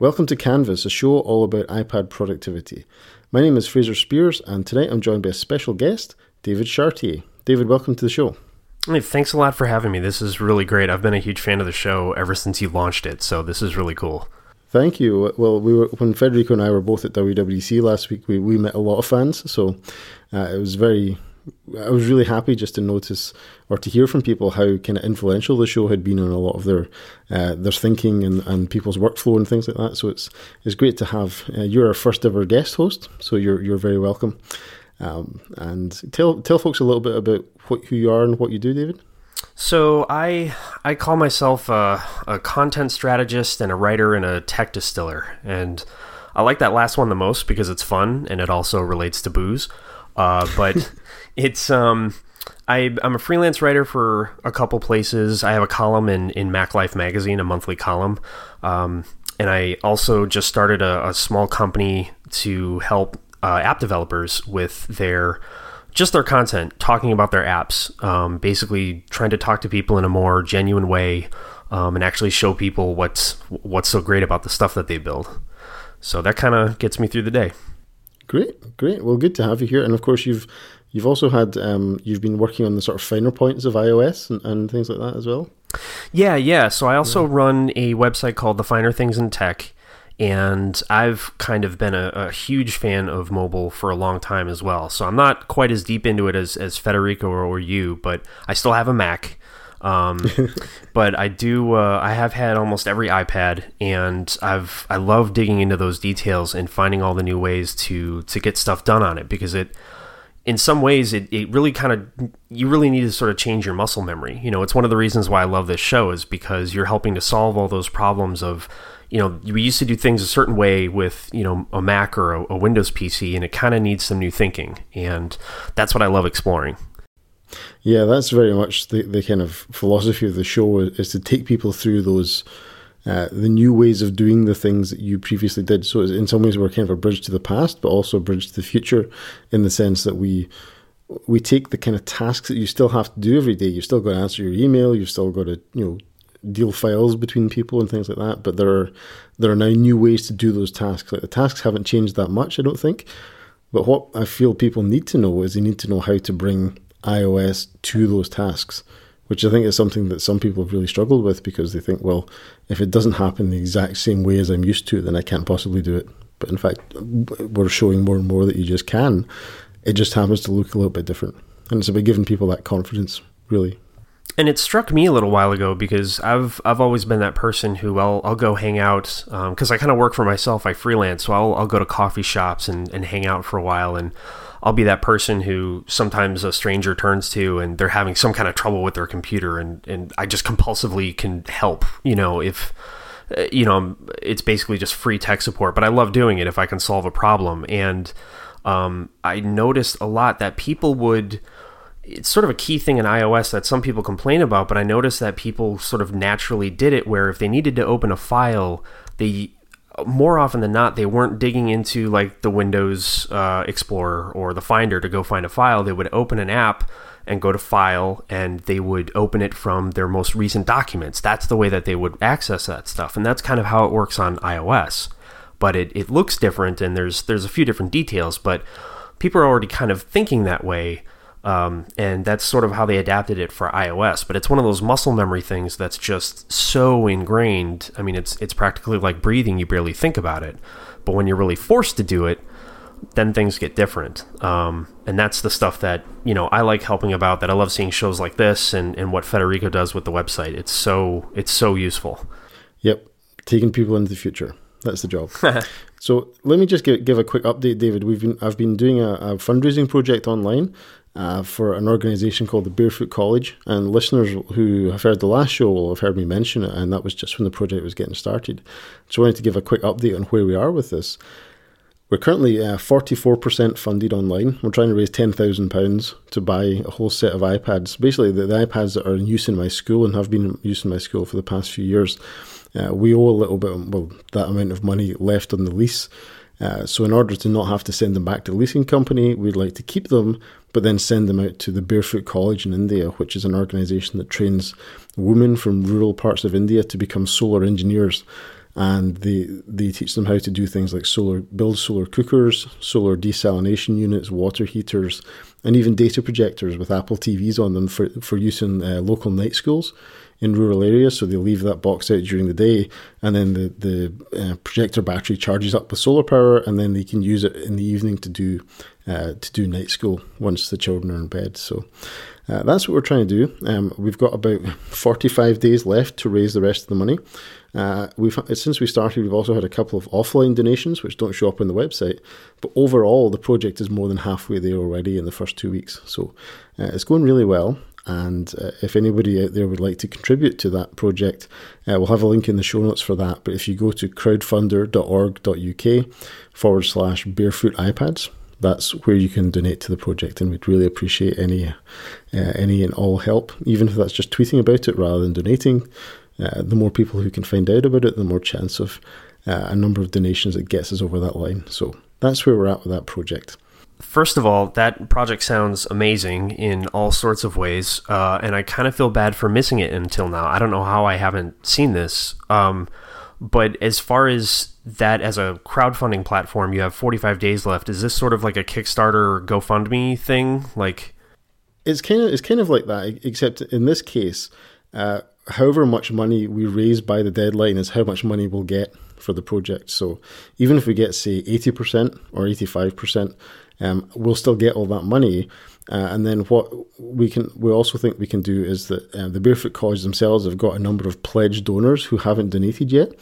Welcome to Canvas, a show all about iPad productivity. My name is Fraser Speirs, and tonight I'm joined by a special guest, David Chartier. David, welcome to the show. Hey, thanks a lot for having me. This is really great. I've been a huge fan of the show ever since you launched it, so this is really cool. Thank you. Well, we were when Federico and I were both at WWDC last week. We, we met a lot of fans, so uh, it was very I was really happy just to notice or to hear from people how kind of influential the show had been on a lot of their uh, their thinking and, and people's workflow and things like that. So it's it's great to have uh, you're our first ever guest host, so you're you're very welcome. Um, and tell tell folks a little bit about what, who you are and what you do, David. So I I call myself a, a content strategist and a writer and a tech distiller, and I like that last one the most because it's fun and it also relates to booze. Uh, but it's um, I, am a freelance writer for a couple places. I have a column in in Mac Life magazine, a monthly column, um, and I also just started a, a small company to help uh, app developers with their just their content, talking about their apps, um, basically trying to talk to people in a more genuine way, um, and actually show people what's what's so great about the stuff that they build. So that kind of gets me through the day. Great, great. Well, good to have you here. And of course, you've you've also had um, you've been working on the sort of finer points of iOS and, and things like that as well. Yeah, yeah. So I also yeah. run a website called The Finer Things in Tech, and I've kind of been a, a, huge fan of mobile for a long time as well. So I'm not quite as deep into it as as Federico or, or you, but I still have a Mac. Um, but I do. Uh, I have had almost every iPad, and I've I love digging into those details and finding all the new ways to to get stuff done on it because it. In some ways, it, it really kind of you really need to sort of change your muscle memory. You know, it's one of the reasons why I love this show is because you're helping to solve all those problems of you know, we used to do things a certain way with, you know, a Mac or a, a Windows PC, and it kind of needs some new thinking. And that's what I love exploring. Yeah, that's very much the, the kind of philosophy of the show is to take people through those uh, the new ways of doing the things that you previously did. So in some ways, we're kind of a bridge to the past, but also a bridge to the future, in the sense that we we take the kind of tasks that you still have to do every day. You've still got to answer your email. You've still got to you know deal files between people and things like that. But there are there are now new ways to do those tasks. Like the tasks haven't changed that much, I don't think. But what I feel people need to know is they need to know how to bring iOS to those tasks, which I think is something that some people have really struggled with because they think, well, if it doesn't happen the exact same way as I'm used to, then I can't possibly do it. But in fact, we're showing more and more that you just can. It just happens to look a little bit different. And it's about giving people that confidence, really. And it struck me a little while ago because I've I've always been that person who I'll I'll go hang out because um, I kind of work for myself. I freelance, so I'll I'll go to coffee shops and, and hang out for a while and I'll be that person who sometimes a stranger turns to and they're having some kind of trouble with their computer and, and I just compulsively can help, you know, if uh, you know, it's basically just free tech support, but I love doing it if I can solve a problem. And um, I noticed a lot that people would, it's sort of a key thing in iOS that some people complain about, but I noticed that people sort of naturally did it where if they needed to open a file, they more often than not, they weren't digging into like the Windows uh, Explorer or the Finder to go find a file. They would open an app and go to File, and they would open it from their most recent documents. That's the way that they would access that stuff, and that's kind of how it works on iOS. But it, it looks different, and there's there's a few different details, but people are already kind of thinking that way um, and that's sort of how they adapted it for iOS. But it's one of those muscle memory things that's just so ingrained. I mean, it's it's practically like breathing. You barely think about it, but when you're really forced to do it, then things get different. Um, and that's the stuff that you know I like helping about. That I love seeing shows like this and and what Federico does with the website. It's so it's so useful. Yep, taking people into the future. That's the job. so let me just give, give a quick update, David. We've been I've been doing a, a fundraising project online uh, for an organization called the Barefoot College. And listeners who have heard the last show will have heard me mention it, and that was just when the project was getting started. So I wanted to give a quick update on where we are with this. We're currently uh, 44% funded online. We're trying to raise £10,000 to buy a whole set of iPads. Basically, the, the, iPads that are in use in my school and have been in use in my school for the past few years. Uh, we owe a little bit, well, that amount of money left on the lease. Uh, so, in order to not have to send them back to the leasing company, we'd like to keep them, but then send them out to the Barefoot College in India, which is an organization that trains women from rural parts of India to become solar engineers. and they they teach them how to do things like solar build solar cookers, solar desalination units, water heaters, and even data projectors with Apple TVs on them for for use in uh, local night schools in rural areas. So they leave that box out during the day, and then the the uh, projector battery charges up with solar power, and then they can use it in the evening to do uh, to do night school once the children are in bed. So. Uh, that's what we're trying to do. Um, we've got about 45 days left to raise the rest of the money. Uh, we've since we started, we've also had a couple of offline donations which don't show up on the website, but overall the project is more than halfway there already in the first two weeks. So uh, it's going really well. And uh, if anybody out there would like to contribute to that project, uh, we'll have a link in the show notes for that. But if you go to crowdfunder.org.uk forward slash barefoot iPads, that's where you can donate to the project, and we'd really appreciate any, uh, any and all help, even if that's just tweeting about it rather than donating. Uh, the more people who can find out about it, the more chance of uh, a number of donations that gets us over that line. So that's where we're at with that project. First of all, that project sounds amazing in all sorts of ways, uh, and I kind of feel bad for missing it until now. I don't know how I haven't seen this. Um, but as far as that as a crowdfunding platform, you have 45 days left. Is this sort of like a Kickstarter or GoFundMe thing? Like, it's kind of it's kind of like that, except in this case, uh, however much money we raise by the deadline is how much money we'll get for the project. So even if we get say 80% or 85%, um, we'll still get all that money. Uh, and then what we can, we also think we can do is that uh, the Barefoot College themselves have got a number of pledged donors who haven't donated yet,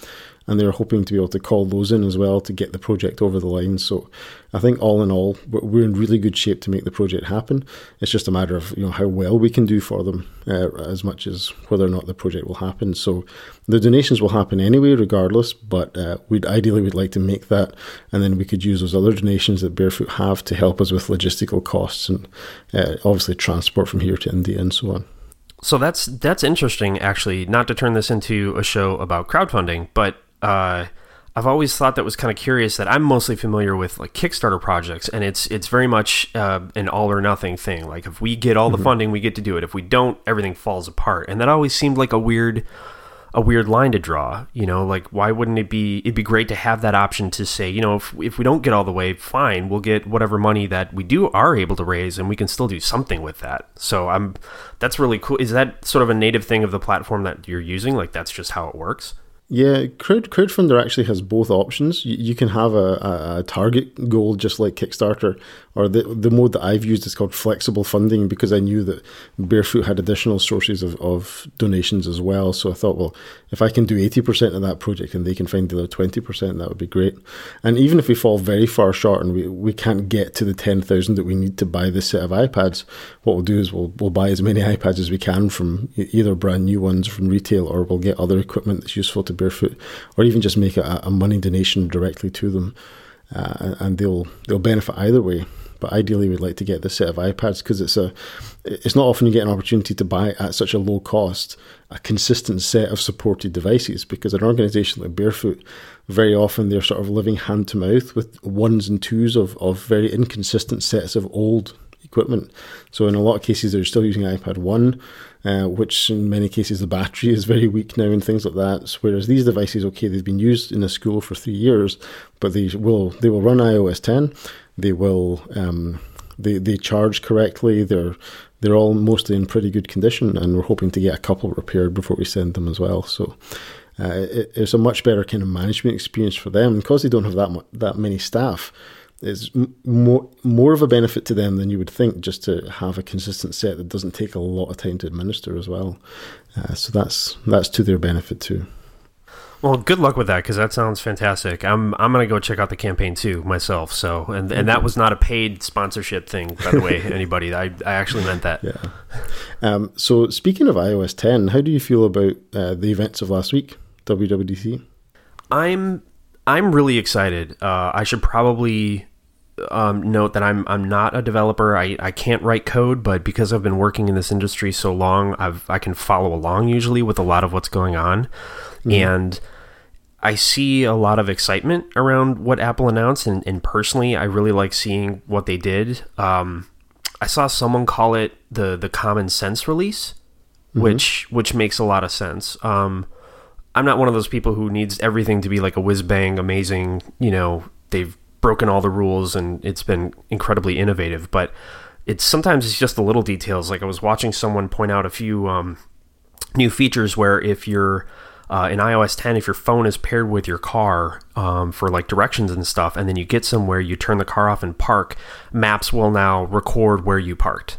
and they're hoping to be able to call those in as well to get the project over the line. So I think all in all, we're in really good shape to make the project happen. It's just a matter of you know how well we can do for them, uh, as much as whether or not the project will happen. So the donations will happen anyway, regardless. But uh, we'd ideally we'd like to make that, and then we could use those other donations that Barefoot have to help us with logistical costs and uh, obviously transport from here to India and so on. So that's that's interesting, actually. Not to turn this into a show about crowdfunding, but uh, I've always thought that was kind of curious that I'm mostly familiar with like Kickstarter projects, and it's it's very much uh, an all or nothing thing. Like if we get all the mm-hmm. funding, we get to do it. If we don't, everything falls apart. And that always seemed like a weird a weird line to draw. You know, like why wouldn't it be? It'd be great to have that option to say, you know, if if we don't get all the way, fine, we'll get whatever money that we do are able to raise, and we can still do something with that. So I'm that's really cool. Is that sort of a native thing of the platform that you're using? Like that's just how it works. Yeah, crowd crowdfunder actually has both options. You, you can have a, a, a, target goal just like Kickstarter, or the the mode that I've used is called flexible funding because I knew that Barefoot had additional sources of, of donations as well. So I thought, well, if I can do eighty percent of that project and they can find the other twenty percent, that would be great. And even if we fall very far short and we, we can't get to the ten thousand that we need to buy this set of iPads, what we'll do is we'll we'll buy as many iPads as we can from either brand new ones from retail or we'll get other equipment that's useful to Barefoot, or even just make a, a money donation directly to them, uh, and they'll they'll benefit either way. But ideally, we'd like to get this set of iPads because it's a it's not often you get an opportunity to buy at such a low cost a consistent set of supported devices because an organisation like Barefoot very often they're sort of living hand to mouth with ones and twos of, of very inconsistent sets of old equipment. So in a lot of cases, they're still using iPad 1, uh, which in many cases the battery is very weak now and things like that. Whereas these devices, okay, they've been used in a school for three years, but they will they will run iOS 10. They will um, they they charge correctly. They're they're all mostly in pretty good condition, and we're hoping to get a couple repaired before we send them as well. So. Uh, it, it's a much better kind of management experience for them because they don't have that mu- that many staff is more more of a benefit to them than you would think just to have a consistent set that doesn't take a lot of time to administer as well. Uh, so that's that's to their benefit too. Well, good luck with that because that sounds fantastic. I'm I'm gonna go check out the campaign too myself. So and and that was not a paid sponsorship thing, by the way. anybody, I I actually meant that. Yeah. Um, so speaking of iOS 10, how do you feel about uh, the events of last week, WWDC? I'm I'm really excited. Uh, I should probably um, note that I'm I'm not a developer. I, I can't write code, but because I've been working in this industry so long, I've I can follow along usually with a lot of what's going on, mm-hmm. and I see a lot of excitement around what Apple announced, and, and personally, I really like seeing what they did. Um, I saw someone call it the the common sense release, mm-hmm. which which makes a lot of sense. Um, I'm not one of those people who needs everything to be like a whiz bang, amazing. You know, they've broken all the rules and it's been incredibly innovative. But it's sometimes it's just the little details. Like I was watching someone point out a few um, new features where if you're uh, in iOS 10, if your phone is paired with your car um, for like directions and stuff, and then you get somewhere, you turn the car off and park, Maps will now record where you parked.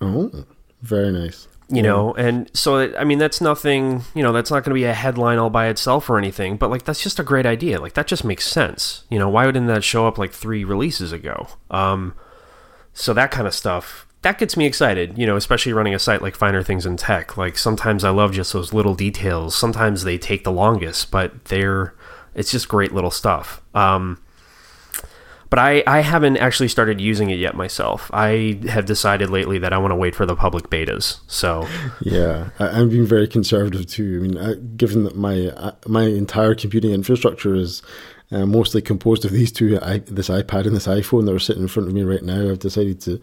Oh, very nice. You know, and so I mean, that's nothing. You know, that's not going to be a headline all by itself or anything. But like, that's just a great idea. Like, that just makes sense. You know, why wouldn't that show up like three releases ago? Um, so that kind of stuff that gets me excited, you know, especially running a site like Finer Things in Tech. Like sometimes I love just those little details. Sometimes they take the longest, but they're it's just great little stuff. Um, but I, I haven't actually started using it yet myself. I have decided lately that I want to wait for the public betas. So yeah, I, am being very conservative too. I mean, I, given that my my entire computing infrastructure is uh, mostly composed of these two, I, this iPad and this iPhone that are sitting in front of me right now. I've decided to.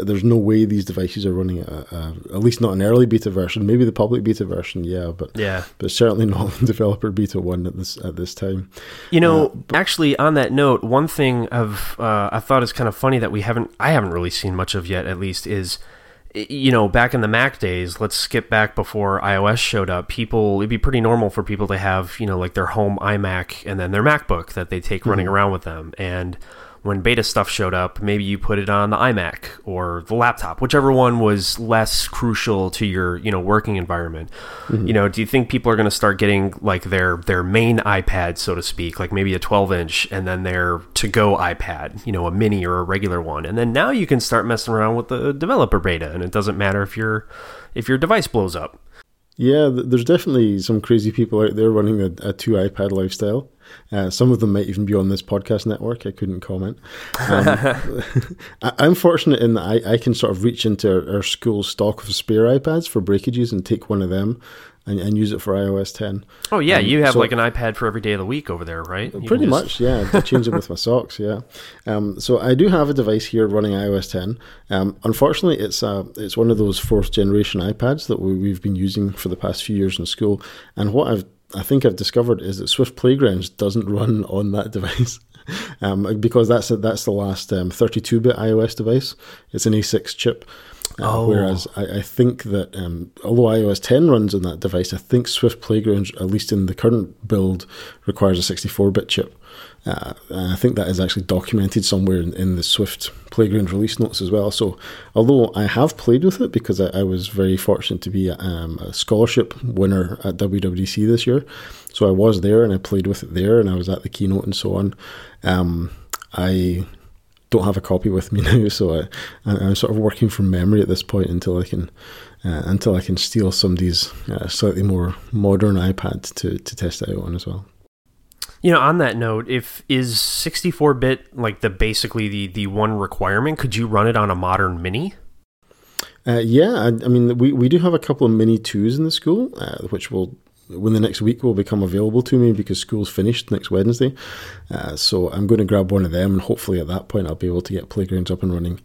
There's no way these devices are running a, a, at least not an early beta version. Maybe the public beta version, yeah, but yeah, but certainly not developer beta one at this at this time. You know, uh, but, actually, on that note, one thing of uh, I thought is kind of funny that we haven't I haven't really seen much of yet. At least is you know, back in the Mac days, let's skip back before iOS showed up. People, it'd be pretty normal for people to have, you know, like their home iMac and then their MacBook that they take mm-hmm. running around with them. And when beta stuff showed up, maybe you put it on the iMac or the laptop, whichever one was less crucial to your, you know, working environment. Mm-hmm. You know, do you think people are going to start getting like their their main iPad, so to speak, like maybe a 12 inch, and then their to go iPad, you know, a mini or a regular one, and then now you can start messing around with the developer beta, and it doesn't matter if your if your device blows up. Yeah, there's definitely some crazy people out there running a, a two iPad lifestyle. Uh, some of them might even be on this podcast network. I couldn't comment. Um, I'm fortunate in that I, I, can sort of reach into our, our school stock of spare iPads for breakages and take one of them and, and use it for iOS 10. Oh yeah, um, you have so, like an iPad for every day of the week over there, right? You pretty just... much, yeah. I change it with my socks, yeah. Um, so I do have a device here running iOS 10. Um, unfortunately, it's uh, it's one of those fourth generation iPads that we, we've been using for the past few years in school. And what I've I think I've discovered is that Swift Playgrounds doesn't run on that device. Um, because that's that's the last 32-bit um, iOS device. It's an A6 chip, uh, oh. Whereas I, I, think that um, although iOS 10 runs on that device, I think Swift Playground, at least in the current build, requires a 64 bit chip. Uh, I think that is actually documented somewhere in, in, the Swift Playground release notes as well. So, although I have played with it because I, I was very fortunate to be a, um, a, scholarship winner at WWDC this year, so I was there and I played with it there, and I was at the keynote and so on. Um, I don't have a copy with me now, so I, I'm sort of working from memory at this point until I can uh, until I can steal somebody's uh, slightly more modern iPad to to test it out on as well. You know, on that note, if is 64-bit like the basically the the one requirement, could you run it on a modern Mini? Uh, yeah, I, I, mean, we, we do have a couple of Mini twos in the school, uh, which will when the next week will become available to me because school's finished next Wednesday. Uh, so I'm going to grab one of them, and hopefully at that point I'll be able to get playgrounds up and running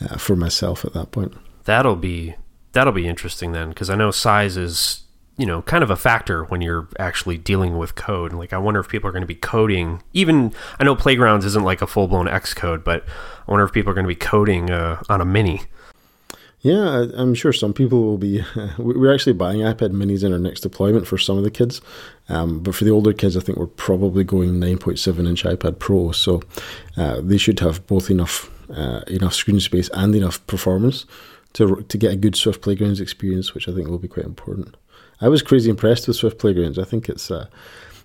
uh, for myself at that point. That'll be that'll be interesting then, because I know size is you know kind of a factor when you're actually dealing with code. Like I wonder if people are going to be coding. Even I know playgrounds isn't like a full blown Xcode, but I wonder if people are going to be coding uh, on a mini. Yeah, I'm sure some people will be. we're actually buying iPad minis in our next deployment for some of the kids. Um, but for the older kids, I think we're probably going 9.7 inch iPad Pro. So uh, they should have both enough uh, enough screen space and enough performance to, to get a good Swift Playgrounds experience, which I think will be quite important. I was crazy impressed with Swift Playgrounds. I think it's uh,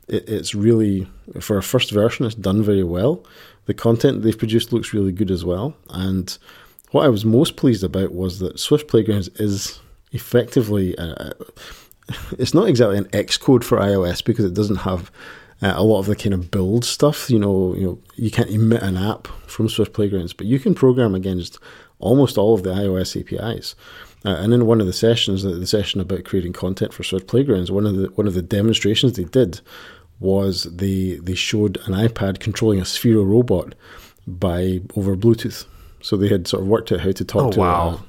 it, it's really, for a first version, it's done very well. The content they've produced looks really good as well. And what I was most pleased about was that Swift Playgrounds is effectively a, it's not exactly an Xcode for iOS because it doesn't have uh, a lot of the kind of build stuff. You know, you know, you can't emit an app from Swift Playgrounds, but you can program against almost all of the iOS APIs. Uh, and in one of the sessions, the, the session about creating content for Swift Playgrounds, one of the one of the demonstrations they did was they they showed an iPad controlling a Sphero robot by over Bluetooth. So they had sort of worked out how to talk Oh, to wow.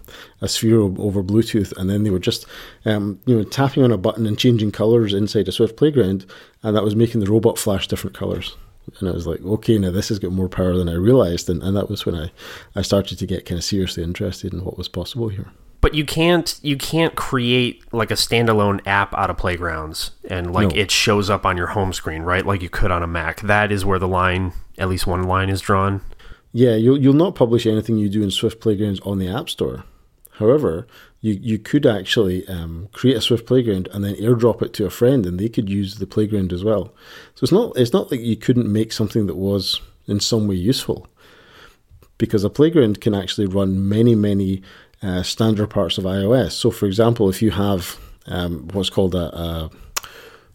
a, a sphere over Bluetooth, and then they were just, um, you know, tapping on a button and changing colors inside a Swift playground, and that was making the robot flash different colors. And I was like, okay, now this has got more power than I realized, and, and that was when I, I started to get kind of seriously interested in what was possible here. But you can't you can't create like a standalone app out of playgrounds and like No. it shows up on your home screen, right? Like you could on a Mac. That is where the line, at least one line, is drawn. Yeah, you'll you'll not publish anything you do in Swift Playgrounds on the App Store. However, you you could actually um, create a Swift Playground and then airdrop it to a friend, and they could use the playground as well. So it's not it's not like you couldn't make something that was in some way useful, because a playground can actually run many many uh, standard parts of iOS. So, for example, if you have um, what's called a, a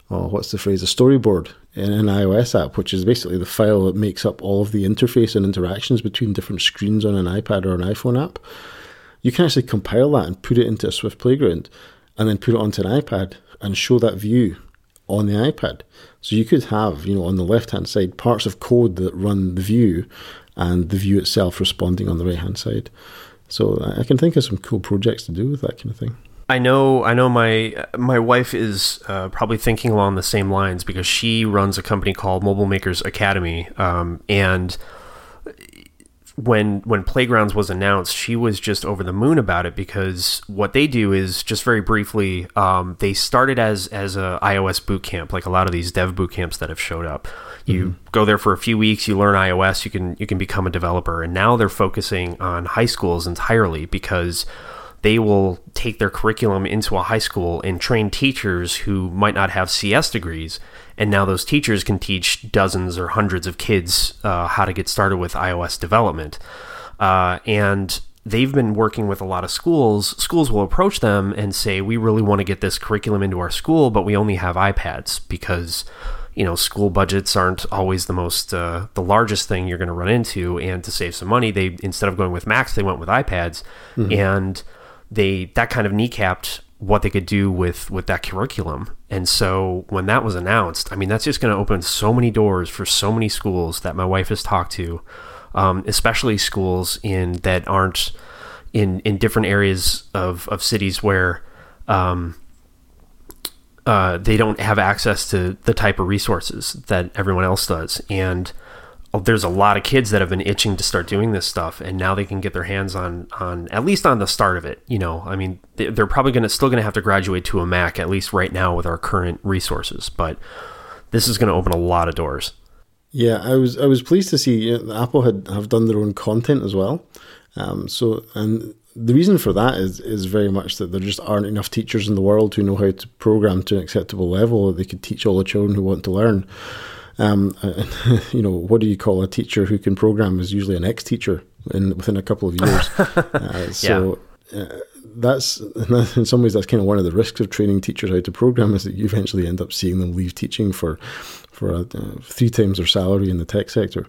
oh, what's the phrase, a storyboard in an iOS app, which is basically the file that makes up all of the interface and interactions between different screens on an iPad or an iPhone app. You can actually compile that and put it into a Swift Playground and then put it onto an iPad and show that view on the iPad. So you could have, you know, on the left hand side parts of code that run the view and the view itself responding on the right hand side. So I can think of some cool projects to do with that kind of thing. I know, I know. My my wife is uh, probably thinking along the same lines because she runs a company called Mobile Makers Academy, um, and when when Playgrounds was announced, she was just over the moon about it because what they do is just very briefly, um, they started as as a iOS boot camp, like a lot of these dev boot camps that have showed up. You go there for a few weeks, you learn iOS, you can you can become a developer, and now they're focusing on high schools entirely because they will take their curriculum into a high school and train teachers who might not have CS degrees. And now those teachers can teach dozens or hundreds of kids uh, how to get started with iOS development. Uh, and they've been working with a lot of schools. Schools will approach them and say, We really want to get this curriculum into our school, but we only have iPads because you know school budgets aren't always the most uh, the largest thing you're going to run into and to save some money they instead of going with macs they went with ipads. And they that kind of kneecapped what they could do with with that curriculum. And so when that was announced i mean that's just going to open so many doors for so many schools that my wife has talked to um, especially schools in that aren't in in different areas of of cities where um, uh, they don't have access to the type of resources that everyone else does. And uh, there's a lot of kids that have been itching to start doing this stuff, and now they can get their hands on on at least on the start of it. You know, I mean, they- they're probably going to still going to have to graduate to a Mac at least right now with our current resources, but this is going to open a lot of doors. Yeah, I was I was pleased to see you know, Apple had have done their own content as well. Um, so and the reason for that is is very much that there just aren't enough teachers in the world who know how to program to an acceptable level that they could teach all the children who want to learn. Um, you know, what do you call a teacher who can program is usually an ex-teacher in within a couple of years. uh, so. Uh, that's in some ways that's kind of one of the risks of training teachers how to program is that you eventually end up seeing them leave teaching for for uh, three times their salary in the tech sector.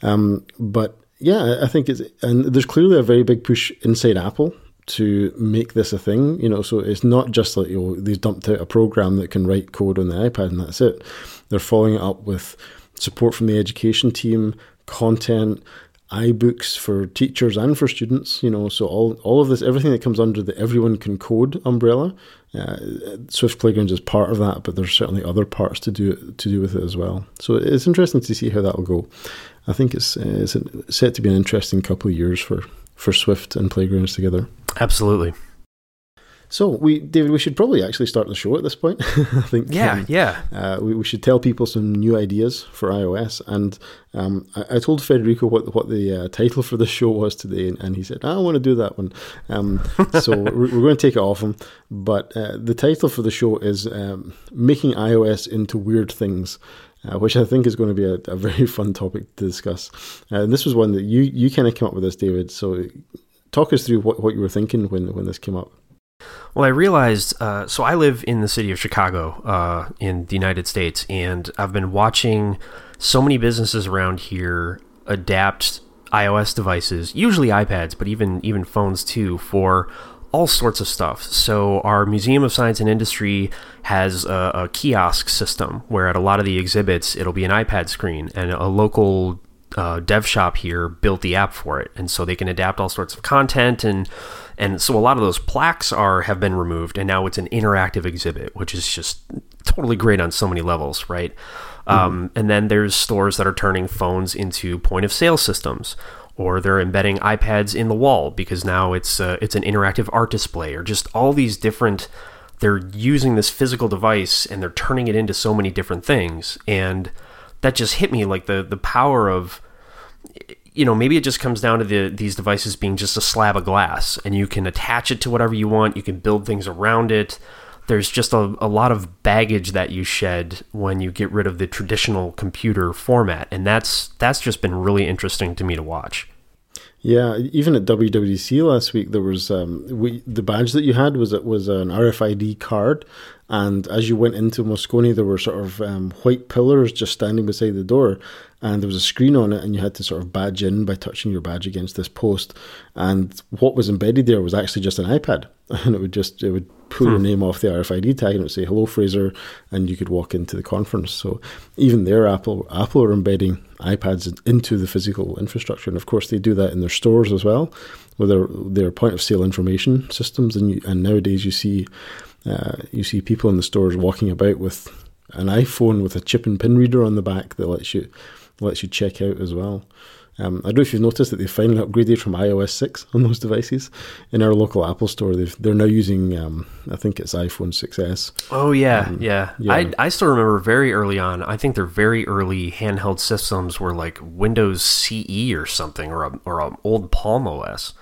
Um, but yeah, I think it's and there's clearly a very big push inside Apple to make this a thing. You know, so it's not just like you know they've dumped out a program that can write code on the iPad and that's it. They're following it up with support from the education team, content, iBooks for teachers and for students. You know, so all all of this, everything that comes under the everyone can code umbrella. Uh, Swift Playgrounds is part of that, but there's certainly other parts to do to do with it as well. So it's interesting to see how that will go. I think it's it's set to be an interesting couple of years for for Swift and Playgrounds together. Absolutely. So we, David, we should probably actually start the show at this point. I think. Yeah, um, yeah. uh, we, we should tell people some new ideas for iOS. And um, I, I told Federico what what the uh, title for the show was today, and, and he said, "I want to do that one." Um, so we're, we're going to take it off him. But uh, the title for the show is um, "Making iOS into Weird Things." Uh, which I think is going to be a, a very fun topic to discuss. Uh, and this was one that you, you kind of came up with this, David. So talk us through what, what you were thinking when, when this came up. Well, I realized. Uh, so I live in the city of Chicago, uh, in the United States, and I've been watching so many businesses around here adapt iOS devices, usually iPads, but even even phones too, for all sorts of stuff. So our Museum of Science and Industry has a, a kiosk system where at a lot of the exhibits it'll be an iPad screen, and a local uh, dev shop here built the app for it, and so they can adapt all sorts of content and and so a lot of those plaques are have been removed, and now it's an interactive exhibit, which is just totally great on so many levels, right? Mm-hmm. Um, and then there's stores that are turning phones into point of sale systems, or they're embedding iPads in the wall because now it's uh, it's an interactive art display, or just all these different. They're using this physical device and they're turning it into so many different things, and that just hit me like the the power of you know maybe it just comes down to the these devices being just a slab of glass and you can attach it to whatever you want you can build things around it. There's just a, a lot of baggage that you shed when you get rid of the traditional computer format and that's that's just been really interesting to me to watch. Yeah, even at WWDC last week, there was um, we, the badge that you had was it was an RFID card, and as you went into Moscone, there were sort of um, white pillars just standing beside the door, and there was a screen on it, and you had to sort of badge in by touching your badge against this post. And what was embedded there was actually just an iPad, and it would just it would pull hmm. your name off the RFID tag, and it would say "Hello, Fraser," and you could walk into the conference. So even there, Apple Apple are embedding iPads into the physical infrastructure, and of course they do that in their stores as well, with their their point of sale information systems. And you, and nowadays you see uh, you see people in the stores walking about with an iPhone with a chip and pin reader on the back that lets you lets you check out as well. Um, I don't know if you've noticed that they finally upgraded from iOS 6 on those devices. In our local Apple store, they are now using, um, I think it's iPhone 6S. Oh, yeah, um, yeah. yeah. I, I still remember very early on, I think their very early handheld systems were like Windows CE or something, or a, or an old Palm OS.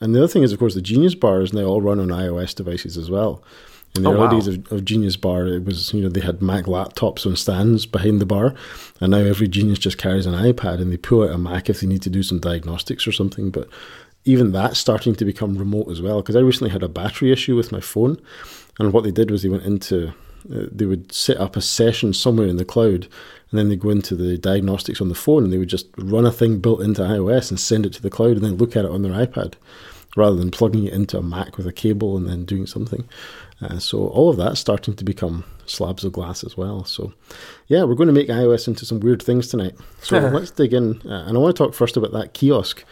And the other thing is, of course, the Genius Bar is now all run on iOS devices as well. In the oh, early wow. days of, of, Genius Bar, it was you know they had Mac laptops on stands behind the bar, and now every Genius just carries an iPad and they pull out a Mac if they need to do some diagnostics or something. But even that's starting to become remote as well. Because I recently had a battery issue with my phone, and what they did was they went into uh, they would set up a session somewhere in the cloud, and then they go into the diagnostics on the phone, and they would just run a thing built into iOS and send it to the cloud, and then look at it on their iPad rather than plugging it into a Mac with a cable and then doing something. Uh, so all of that's starting to become slabs of glass as well. So yeah, we're going to make iOS into some weird things tonight. So let's dig in, uh, and I want to talk first about that kiosk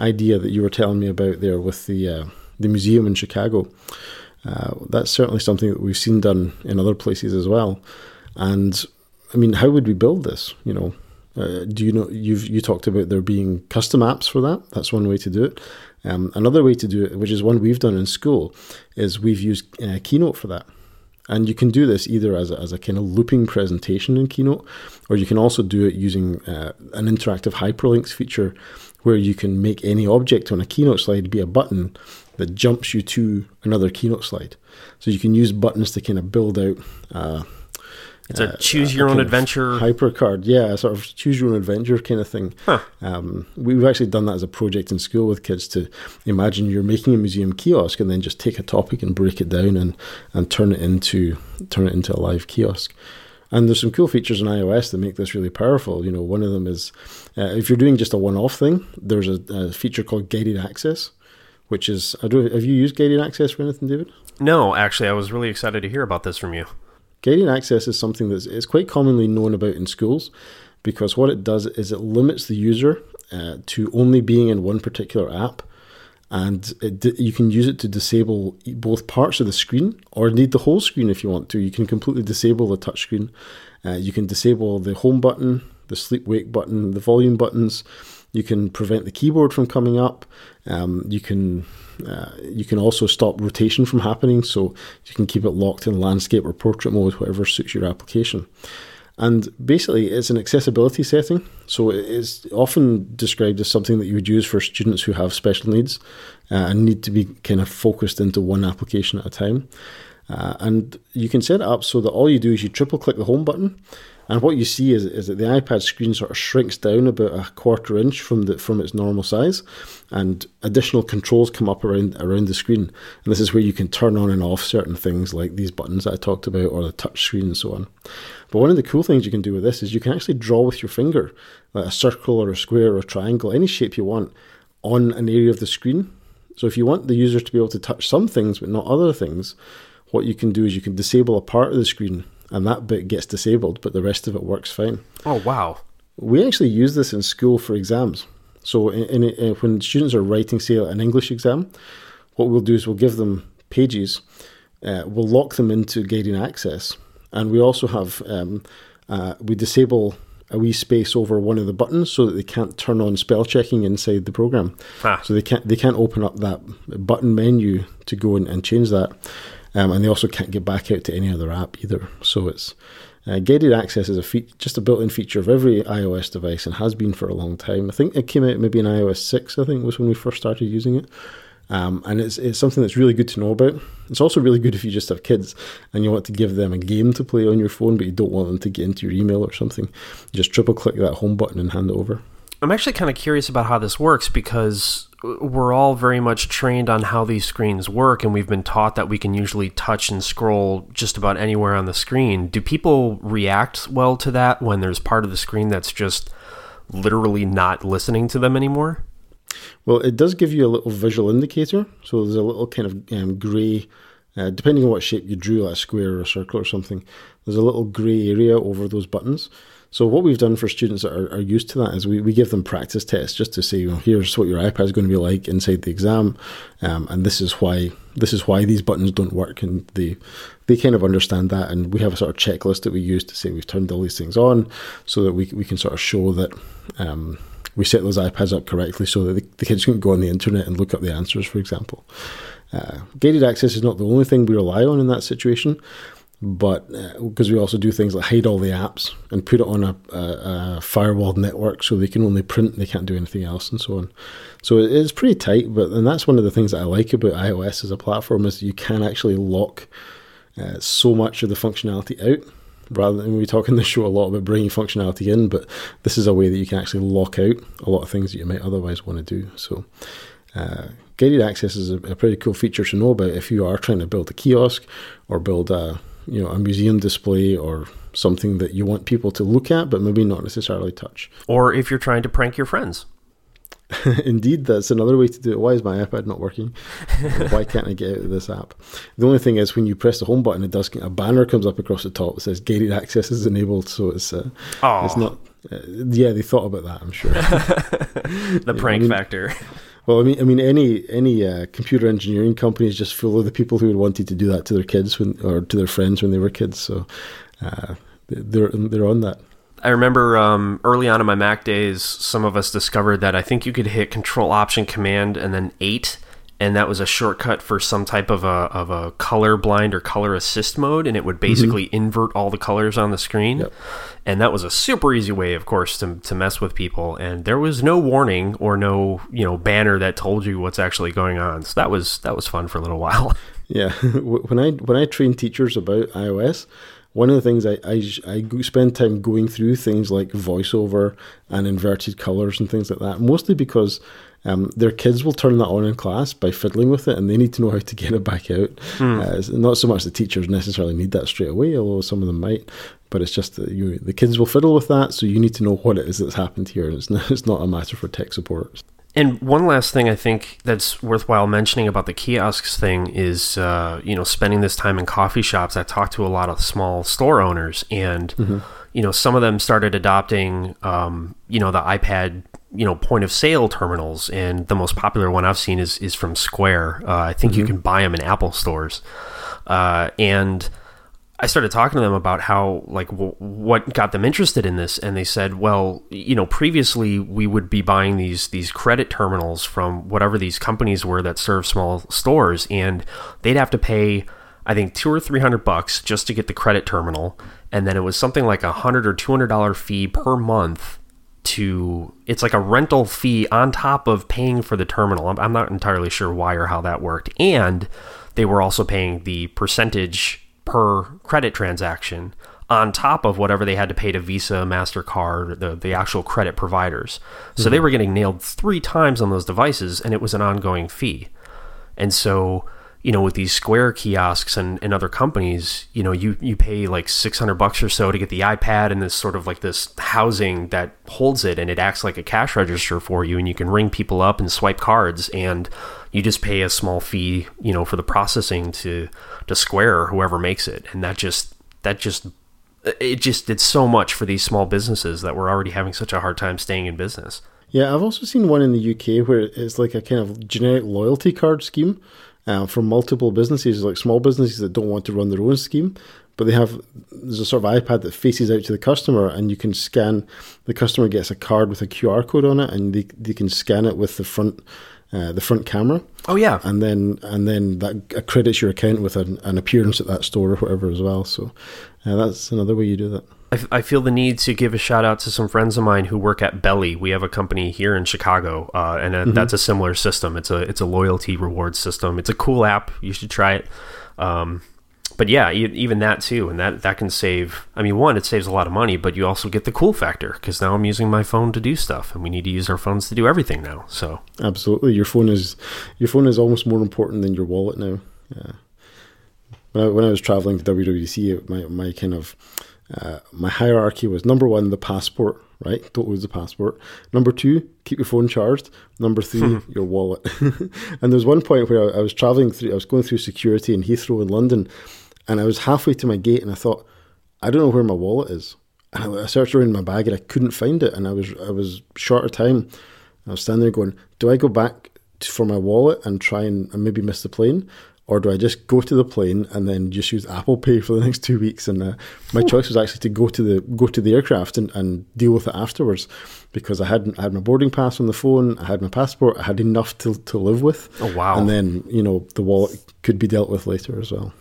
idea that you were telling me about there with the uh, the museum in Chicago. Uh, that's certainly something that we've seen done in other places as well. And I mean, how would we build this? You know, uh, do you know you've you talked about there being custom apps for that? That's one way to do it. Um, another way to do it, which is one we've done in school, is we've used uh, Keynote for that. And you can do this either as a, as a kind of looping presentation in Keynote, or you can also do it using uh, an interactive hyperlinks feature where you can make any object on a Keynote slide be a button that jumps you to another Keynote slide. So you can use buttons to kind of build out uh, it's a uh, choose your own adventure hypercard. Yeah, sort of choose your own adventure kind of thing. Huh. Um, we've actually done that as a project in school with kids to imagine you're making a museum kiosk and then just take a topic and break it down and, and turn it into turn it into a live kiosk. And there's some cool features in iOS that make this really powerful. You know, one of them is uh, if you're doing just a one-off thing, there's a, a feature called guided access, which is I don't have you used guided access for anything, David? No, actually, I was really excited to hear about this from you. Guided access is something that is quite commonly known about in schools because what it does is it limits the user uh, to only being in one particular app and it, you can use it to disable both parts of the screen or indeed the whole screen if you want to. You can completely disable the touchscreen. Uh, you can disable the home button, the sleep wake button, the volume buttons. You can prevent the keyboard from coming up. Um, you can uh, you can also stop rotation from happening, so you can keep it locked in landscape or portrait mode, whatever suits your application. And basically, it's an accessibility setting, so it is often described as something that you would use for students who have special needs uh, and need to be kind of focused into one application at a time. Uh, and you can set it up so that all you do is you triple click the home button and what you see is, is that the iPad screen sort of shrinks down about a quarter inch from the from its normal size, and additional controls come up around around the screen. And this is where you can turn on and off certain things like these buttons that I talked about, or the touch screen and so on. But one of the cool things you can do with this is you can actually draw with your finger, like a circle or a square or a triangle, any shape you want, on an area of the screen. So if you want the user to be able to touch some things but not other things, what you can do is you can disable a part of the screen and that bit gets disabled, but the rest of it works fine. Oh wow! we actually use this in school for exams. So in, in, in, when students are writing, say, an English exam, what we'll do is we'll give them pages, uh, we'll lock them into guided access, and we also have um, uh, we disable a wee space over one of the buttons so that they can't turn on spell checking inside the program. Ah. So they can't they can't open up that button menu to go and change that, um, and they also can't get back out to any other app either. So it's uh, guided access is a fe- just a built-in feature of every iOS device and has been for a long time. I think it came out maybe in iOS six. I think was when we first started using it. Um, and it's, it's something that's really good to know about. It's also really good if you just have kids and you want to give them a game to play on your phone, but you don't want them to get into your email or something. You just triple click that home button and hand it over. I'm actually kind of curious about how this works because we're all very much trained on how these screens work, and we've been taught that we can usually touch and scroll just about anywhere on the screen. Do people react well to that when there's part of the screen that's just literally not listening to them anymore? Well, it does give you a little visual indicator. So there's a little kind of um, grey, uh, depending on what shape you drew, like a square or a circle or something, there's a little grey area over those buttons. So what we've done for students that are, are, used to that is we, we give them practice tests just to say, well, here's what your iPad is going to be like inside the exam, um, and this is why this is why these buttons don't work, and they they kind of understand that, and we have a sort of checklist that we use to say we've turned all these things on, so that we we can sort of show that. Um, we set those iPads up correctly so that the, kids can go on the internet and look up the answers, for example. Uh, guided access is not the only thing we rely on in that situation, but because uh, we also do things like hide all the apps and put it on a, a, a firewalled network so they can only print, they can't do anything else, and so on. So it is pretty tight, but and that's one of the things that I like about iOS as a platform is you can actually lock uh, so much of the functionality out rather than we talk in the show a lot about bringing functionality in, but this is a way that you can actually lock out a lot of things that you might otherwise want to do. So, uh, guided access is a, a, pretty cool feature to know about if you are trying to build a kiosk or build a you know a museum display or something that you want people to look at but maybe not necessarily touch. Or if you're trying to prank your friends. Indeed, that's another way to do it. Why is my iPad not working? Why can't I get out of this app? The only thing is, when you press the home button, it does a banner comes up across the top that says "guided access is enabled." So it's uh, it's not. Uh, yeah, they thought about that. I'm sure. the prank I mean, factor. Well, I mean, I mean, any any uh, computer engineering company is just full of the people who wanted to do that to their kids when, or to their friends when they were kids. So uh, they're they're on that. I remember um, early on in my Mac days, some of us discovered that I think you could hit Control Option Command and then eight, and that was a shortcut for some type of a of a color blind or color assist mode, and it would basically mm-hmm. invert all the colors on the screen. Yep. And that was a super easy way, of course, to, to mess with people. And there was no warning or no you know banner that told you what's actually going on. So that was that was fun for a little while. Yeah, when I when I train teachers about iOS, one of the things I, I, I spend time going through things like voiceover and inverted colors and things like that, mostly because um, their kids will turn that on in class by fiddling with it and they need to know how to get it back out. Mm. Uh, not so much the teachers necessarily need that straight away, although some of them might, but it's just that you, the kids will fiddle with that, so you need to know what it is that's happened here. and It's not, it's not a matter for tech support. And one last thing I think that's worthwhile mentioning about the kiosks thing is, uh, you know, spending this time in coffee shops. I talked to a lot of small store owners, and mm-hmm. you know, some of them started adopting, um, you know, the iPad, you know, point of sale terminals. And the most popular one I've seen is is from Square. Uh, I think mm-hmm. you can buy them in Apple stores, uh, and I started talking to them about how, like, w- what got them interested in this, and they said, "Well, you know, previously we would be buying these these credit terminals from whatever these companies were that serve small stores, and they'd have to pay, I think, two or three hundred bucks just to get the credit terminal, and then it was something like a hundred or two hundred dollar fee per month to it's like a rental fee on top of paying for the terminal. I'm, I'm not entirely sure why or how that worked, and they were also paying the percentage." per credit transaction on top of whatever they had to pay to Visa, MasterCard, the, the actual credit providers. So mm-hmm. they were getting nailed three times on those devices, and it was an ongoing fee. And so, you know, with these Square kiosks and, and other companies, you know, you, you pay like 600 bucks or so to get the iPad and this sort of like this housing that holds it, and it acts like a cash register for you, and you can ring people up and swipe cards, and you just pay a small fee, you know, for the processing to to Square or whoever makes it, and that just that just it just did so much for these small businesses that were already having such a hard time staying in business. Yeah, I've also seen one in the UK where it's like a kind of generic loyalty card scheme uh, for multiple businesses, like small businesses that don't want to run their own scheme, but they have there's a sort of iPad that faces out to the customer, and you can scan. The customer gets a card with a QR code on it, and they they can scan it with the front uh, the front camera. Oh yeah, and then and then that accredits your account with an, an appearance at that store or whatever as well. So uh, that's another way you do that. I, I feel the need to give a shout out to some friends of mine who work at Belly. We have a company here in Chicago, uh, and mm-hmm. that's a similar system. It's a it's a loyalty reward system. It's a cool app. You should try it. Um, but yeah, even that too, and that that can save. I mean, one, it saves a lot of money, but you also get the cool factor because now I'm using my phone to do stuff, and we need to use our phones to do everything now. So absolutely, your phone is your phone is almost more important than your wallet now. Yeah. When I, when I was traveling to WWDC, my my kind of uh, my hierarchy was number one, the passport, right? Don't lose the passport. Number two, keep your phone charged. Number three, your wallet. and there was one point where I, I, was traveling through, I was going through security in Heathrow in London, and I was halfway to my gate, and I thought, I don't know where my wallet is. And I, searched around in my bag, and I couldn't find it, and I was I was short of time. I was standing there going, do I go back to, for my wallet and try and, and maybe miss the plane, or do I just go to the plane and then just use Apple Pay for the next two weeks? And uh, my choice was actually to go to the go to the aircraft and, and deal with it afterwards, because I had I had my boarding pass on the phone, I had my passport, I had enough to to live with. Oh wow! And then you know the wallet could be dealt with later as well.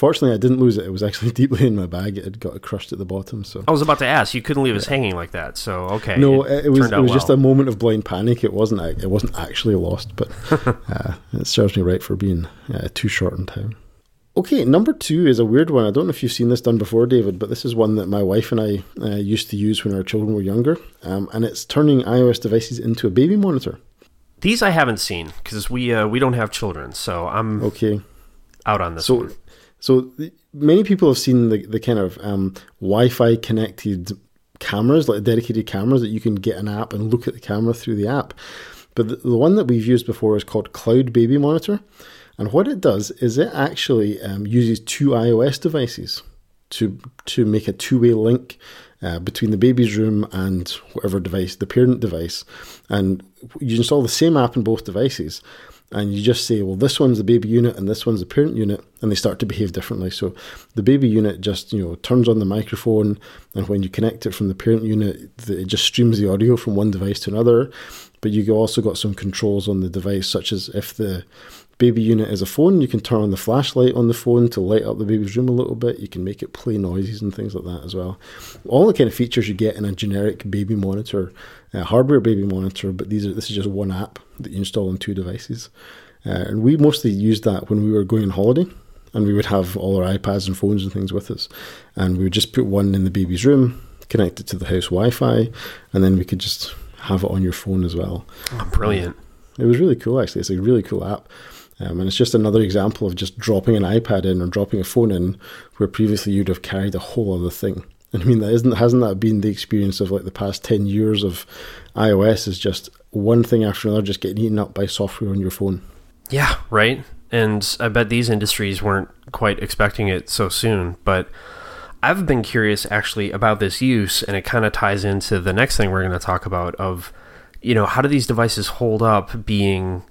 Fortunately, I didn't lose it. It was actually deeply in my bag. It had got crushed at the bottom. So I was about to ask. You couldn't leave us hanging like that. So okay. No, it, it was. It was well. just a moment of blind panic. It wasn't. It wasn't actually lost, but uh, it serves me right for being uh, too short in time. Okay, number two is a weird one. I don't know if you've seen this done before, David, but this is one that my wife and I uh, used to use when our children were younger, um, and it's turning iOS devices into a baby monitor. These I haven't seen because we uh, we don't have children, so I'm okay out on this so, one. So many people have seen the, the kind of um, Wi-Fi connected cameras, like dedicated cameras that you can get an app and look at the camera through the app. But the, the one that we've used before is called Cloud Baby Monitor. And what it does is it actually um, uses two iOS devices to to make a two way link uh, between the baby's room and whatever device, the parent device. And you install the same app in both devices and you just say, well, this one's the baby unit and this one's the parent unit, and they start to behave differently. So the baby unit just you know turns on the microphone, and when you connect it from the parent unit, it just streams the audio from one device to another. But you also got some controls on the device, such as if the baby unit is a phone, you can turn on the flashlight on the phone to light up the baby's room a little bit. You can make it play noises and things like that as well. All the kind of features you get in a generic baby monitor, uh, hardware baby monitor, but these are this is just one app that you install on two devices. Uh, and we mostly used that when we were going on holiday and we would have all our iPads and phones and things with us. And we would just put one in the baby's room, connect it to the house Wi Fi, and then we could just have it on your phone as well. Oh, brilliant. It was really cool, actually. It's a really cool app. Um, and it's just another example of just dropping an iPad in or dropping a phone in where previously you'd have carried a whole other thing. I mean, that isn't hasn't that been the experience of like the past ten years of iOS? Is just one thing after another just getting eaten up by software on your phone. Yeah, right. And I bet these industries weren't quite expecting it so soon. But I've been curious actually about this use, and it kind of ties into the next thing we're going to talk about of, you know, how do these devices hold up being,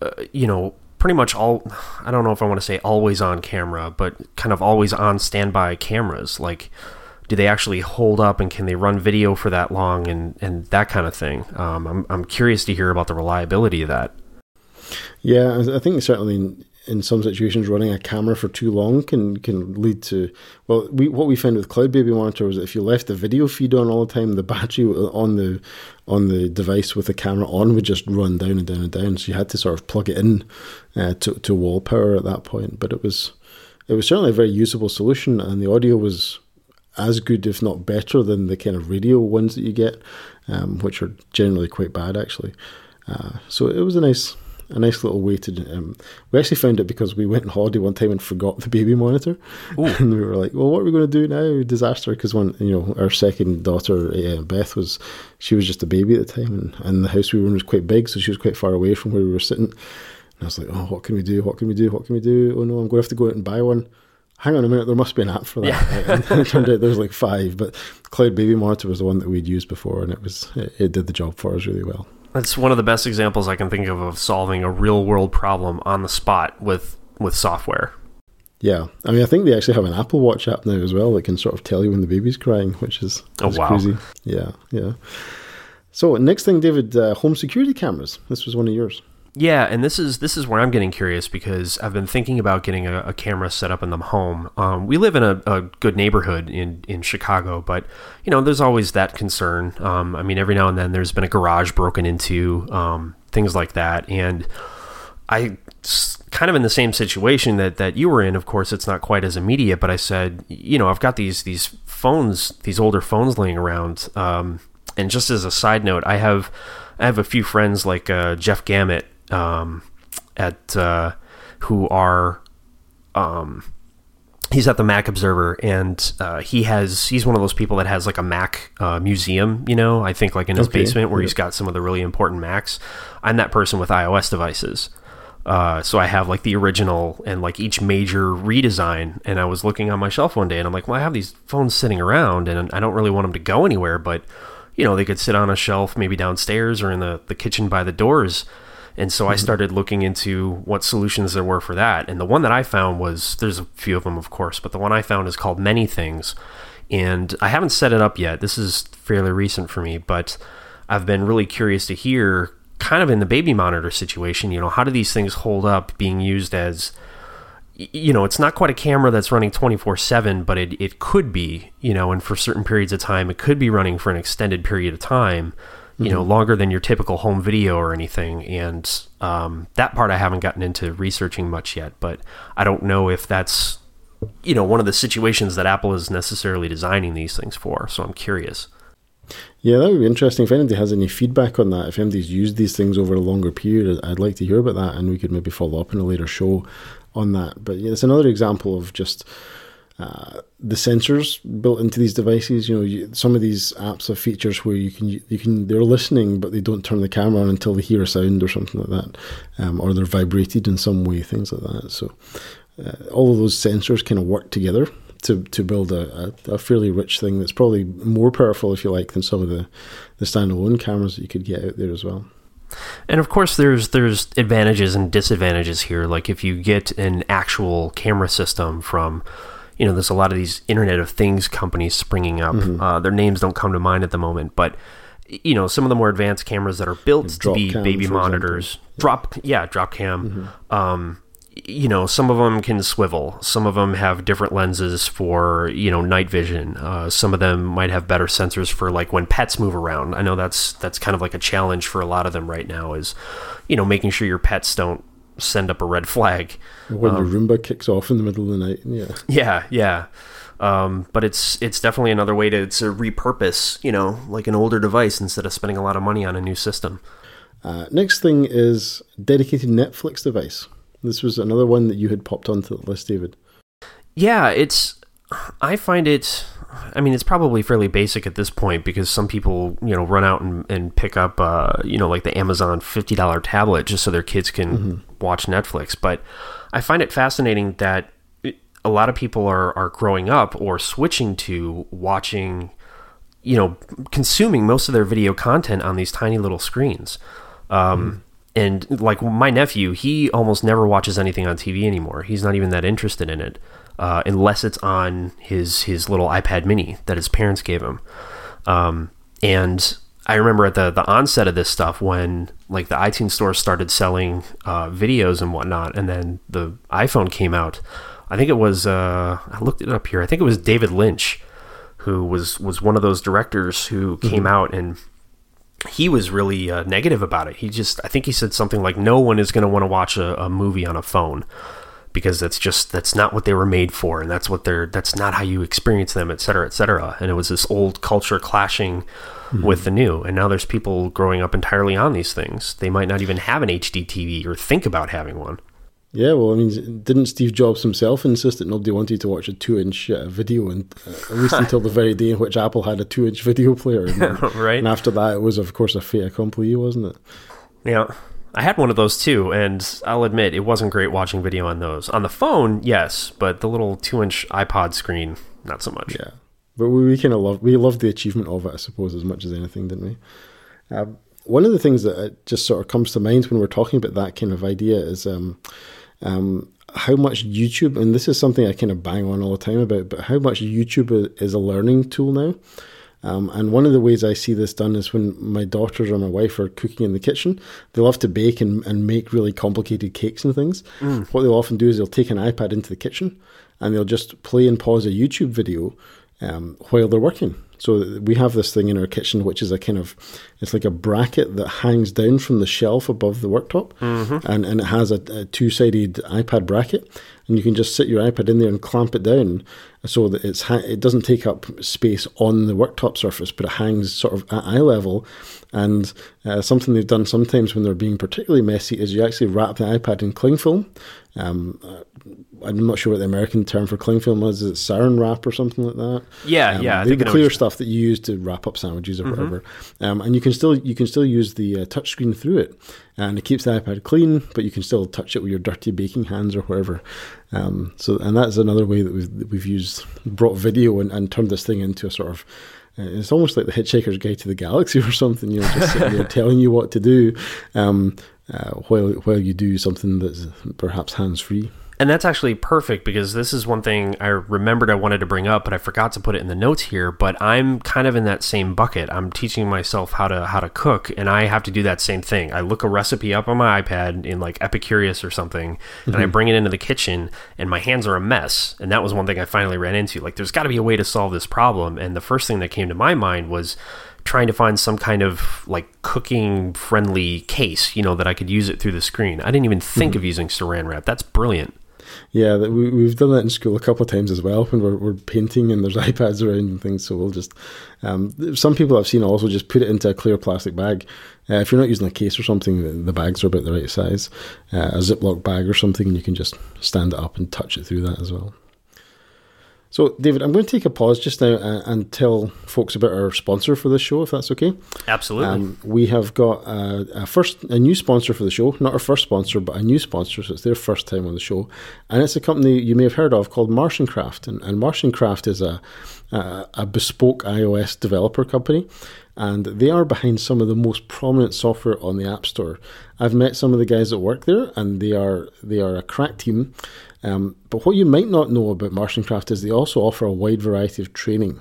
uh, you know, pretty much all I don't know if I want to say always on camera, but kind of always on standby cameras. Like, do they actually hold up and can they run video for that long and, and that kind of thing? Um, I'm, I'm curious to hear about the reliability of that. Yeah, I think certainly in some situations, running a camera for too long can can lead to well, we what we found with Cloud Baby Monitor was that if you left the video feed on all the time, the battery on the on the device with the camera on would just run down and down and down. So you had to sort of plug it in uh, to to wall power at that point. But it was it was certainly a very usable solution, and the audio was as good, if not better, than the kind of radio ones that you get, um, which are generally quite bad actually. Uh, so it was a nice a nice little way to. Um, we actually found it because we went on holiday one time and forgot the baby monitor, Ooh. and we were like, "Well, what are we going to do now?" Disaster! Because when you know our second daughter uh, Beth was, she was just a baby at the time, and, and the house we were in was quite big, so she was quite far away from where we were sitting. And I was like, "Oh, what can we do? What can we do? What can we do? Oh no, I'm going to have to go out and buy one." Hang on a minute, there must be an app for that. Yeah. turned out there's like five, but Cloud Baby Monitor was the one that we'd used before, and it was it, it did the job for us really well. That's one of the best examples I can think of of solving a real world problem on the spot with with software. Yeah, I mean, I think they actually have an Apple Watch app now as well that can sort of tell you when the baby's crying, which is, oh, wow. crazy. Yeah, yeah. So next thing, David, uh, home security cameras. This was one of yours. Yeah, and this is this is where I'm getting curious because I've been thinking about getting a, a camera set up in the home. Um, we live in a, a, good neighborhood in in Chicago, but you know, there's always that concern. Um, I mean, every now and then there's been a garage broken into, um, things like that, and I kind of in the same situation that that you were in. Of course, it's not quite as immediate, but I said, you know, I've got these these phones, these older phones laying around. Um, and just as a side note, I have I have a few friends like uh, Jeff Gamet um, at uh, who are um, he's at the Mac Observer, and uh, he has he's one of those people that has like a Mac uh, museum. You know, I think like in his okay. basement where yeah. he's got some of the really important Macs. I'm that person with iOS devices. Uh, so I have like the original and like each major redesign. And I was looking on my shelf one day and I'm like, well, I have these phones sitting around and I don't really want them to go anywhere, but you know, they could sit on a shelf maybe downstairs or in the, the kitchen by the doors. And so mm-hmm. I started looking into what solutions there were for that. And the one that I found was there's a few of them, of course, but the one I found is called Many Things. And I haven't set it up yet. This is fairly recent for me, but I've been really curious to hear kind of in the baby monitor situation, you know, how do these things hold up being used as you know, it's not quite a camera that's running 24 7, but it, it could be, you know, and for certain periods of time, it could be running for an extended period of time you mm-hmm. know, longer than your typical home video or anything. And um, that part I haven't gotten into researching much yet, but I don't know if that's, you know, one of the situations that Apple is necessarily designing these things for. So I'm curious. Yeah, that would be interesting. If anybody has any feedback on that, if anybody's used these things over a longer period, I'd like to hear about that, and we could maybe follow up in a later show on that. But yeah, it's another example of just the sensors built into these devices. You know, you, some of these apps have features where you can you can they're listening, but they don't turn the camera on until they hear a sound or something like that, um, or they're vibrated in some way, things like that. So uh, all of those sensors kind of work together to to build a, a, a, fairly rich thing that's probably more powerful, if you like, than some of the the standalone cameras that you could get out there as well. And of course, there's there's advantages and disadvantages here. Like if you get an actual camera system from you know, there's a lot of these Internet of Things companies springing up. Mm-hmm. Uh, their names don't come to mind at the moment, but you know, some of the more advanced cameras that are built to be baby monitors, example. drop, yeah, Dropcam. Mm-hmm. Um, you know, some of them can swivel. Some of them have different lenses for you know night vision. Uh, some of them might have better sensors for like when pets move around. I know that's that's kind of like a challenge for a lot of them right now. Is you know making sure your pets don't send up a red flag. When um, the Roomba kicks off in the middle of the night, yeah, yeah, yeah. Um, but it's it's definitely another way to, to repurpose, you know, like an older device instead of spending a lot of money on a new system. Uh, next thing is dedicated Netflix device. This was another one that you had popped onto the list, David. Yeah, it's. I find it I mean, it's probably fairly basic at this point because some people, you know, run out and, and pick up, uh, you know, like the Amazon $50 tablet just so their kids can mm-hmm. watch Netflix. But I find it fascinating that a lot of people are, are growing up or switching to watching, you know, consuming most of their video content on these tiny little screens. Um, mm-hmm. And like my nephew, he almost never watches anything on TV anymore. He's not even that interested in it uh, unless it's on his his little iPad Mini that his parents gave him. Um, and I remember at the the onset of this stuff when like the iTunes store started selling uh, videos and whatnot, and then the iPhone came out. I think it was uh, I looked it up here. I think it was David Lynch who was was one of those directors who mm-hmm. came out and he was really uh, negative about it. He just I think he said something like no one is going to want to watch a, a movie on a phone because that's just that's not what they were made for and that's what they're that's not how you experience them et cetera et cetera. And it was this old culture clashing mm-hmm. with the new. And now there's people growing up entirely on these things. They might not even have an hd tv or think about having one. Yeah, well, I mean, didn't Steve Jobs himself insist that nobody wanted to watch a two-inch uh, video, and uh, at least until the very day in which Apple had a two-inch video player, and, right? And after that, it was, of course, a fait accompli, wasn't it? Yeah, I had one of those too, and I'll admit it wasn't great watching video on those. On the phone, yes, but the little two-inch iPod screen, not so much. Yeah, but we, we kind of love we loved the achievement of it, I suppose, as much as anything, didn't we? Uh, one of the things that just sort of comes to mind when we're talking about that kind of idea is um, um, how much YouTube, and this is something I kind of bang on all the time about, but how much YouTube is a learning tool now. Um, and one of the ways I see this done is when my daughters or my wife are cooking in the kitchen, they love to bake and, and make really complicated cakes and things. Mm. What they'll often do is they'll take an iPad into the kitchen and they'll just play and pause a YouTube video um, while they're working. So we have this thing in our kitchen, which is a kind of, it's like a bracket that hangs down from the shelf above the worktop, mm-hmm. and, and it has a, a two sided iPad bracket, and you can just sit your iPad in there and clamp it down, so that it's it doesn't take up space on the worktop surface, but it hangs sort of at eye level. And uh, something they've done sometimes when they're being particularly messy is you actually wrap the iPad in cling film. Um, I'm not sure what the American term for cling film is. Is it saran wrap or something like that? Yeah, um, yeah. The, the clear stuff that you use to wrap up sandwiches or mm-hmm. whatever. Um, and you can still you can still use the uh, touchscreen through it, and it keeps the iPad clean, but you can still touch it with your dirty baking hands or wherever. Um, so, and that's another way that we've that we've used brought video and, and turned this thing into a sort of uh, it's almost like the Hitchhiker's Guide to the Galaxy or something, you know, just sitting there telling you what to do um, uh, while while you do something that's perhaps hands free. And that's actually perfect because this is one thing I remembered I wanted to bring up, but I forgot to put it in the notes here. But I'm kind of in that same bucket. I'm teaching myself how to how to cook, and I have to do that same thing. I look a recipe up on my iPad in like Epicurious or something, mm-hmm. and I mm-hmm. bring it into the kitchen, and my hands are a mess. And that was one thing I finally ran into. Like, there's got to be a way to solve this problem. And the first thing that came to my mind was trying to find some kind of like cooking friendly case, you know, that I could use it through the screen. I didn't even think mm-hmm. of using saran wrap. That's brilliant. Yeah, we, we've done that in school a couple of times as well when we're, we're painting and there's iPads around and things. So we'll just, um, some people I've seen also just put it into a clear plastic bag. Uh, if you're not using a case or something, the, the bags are about the right size. Uh, a Ziploc bag or something, and you can just stand it up and touch it through that as well. So, David, I'm going to take a pause just now uh, and tell folks about our sponsor for this show, if that's okay. Absolutely. Um, we have got a, a, first a new sponsor for the show, not our first sponsor, but a new sponsor. So it's their first time on the show, and it's a company you may have heard of called MartianCraft, and, and MartianCraft is a, a a bespoke iOS developer company, and they are behind some of the most prominent software on the App Store. I've met some of the guys that work there, and they are they are a crack team. Um, but what you might not know about MartianCraft is they also offer a wide variety of training.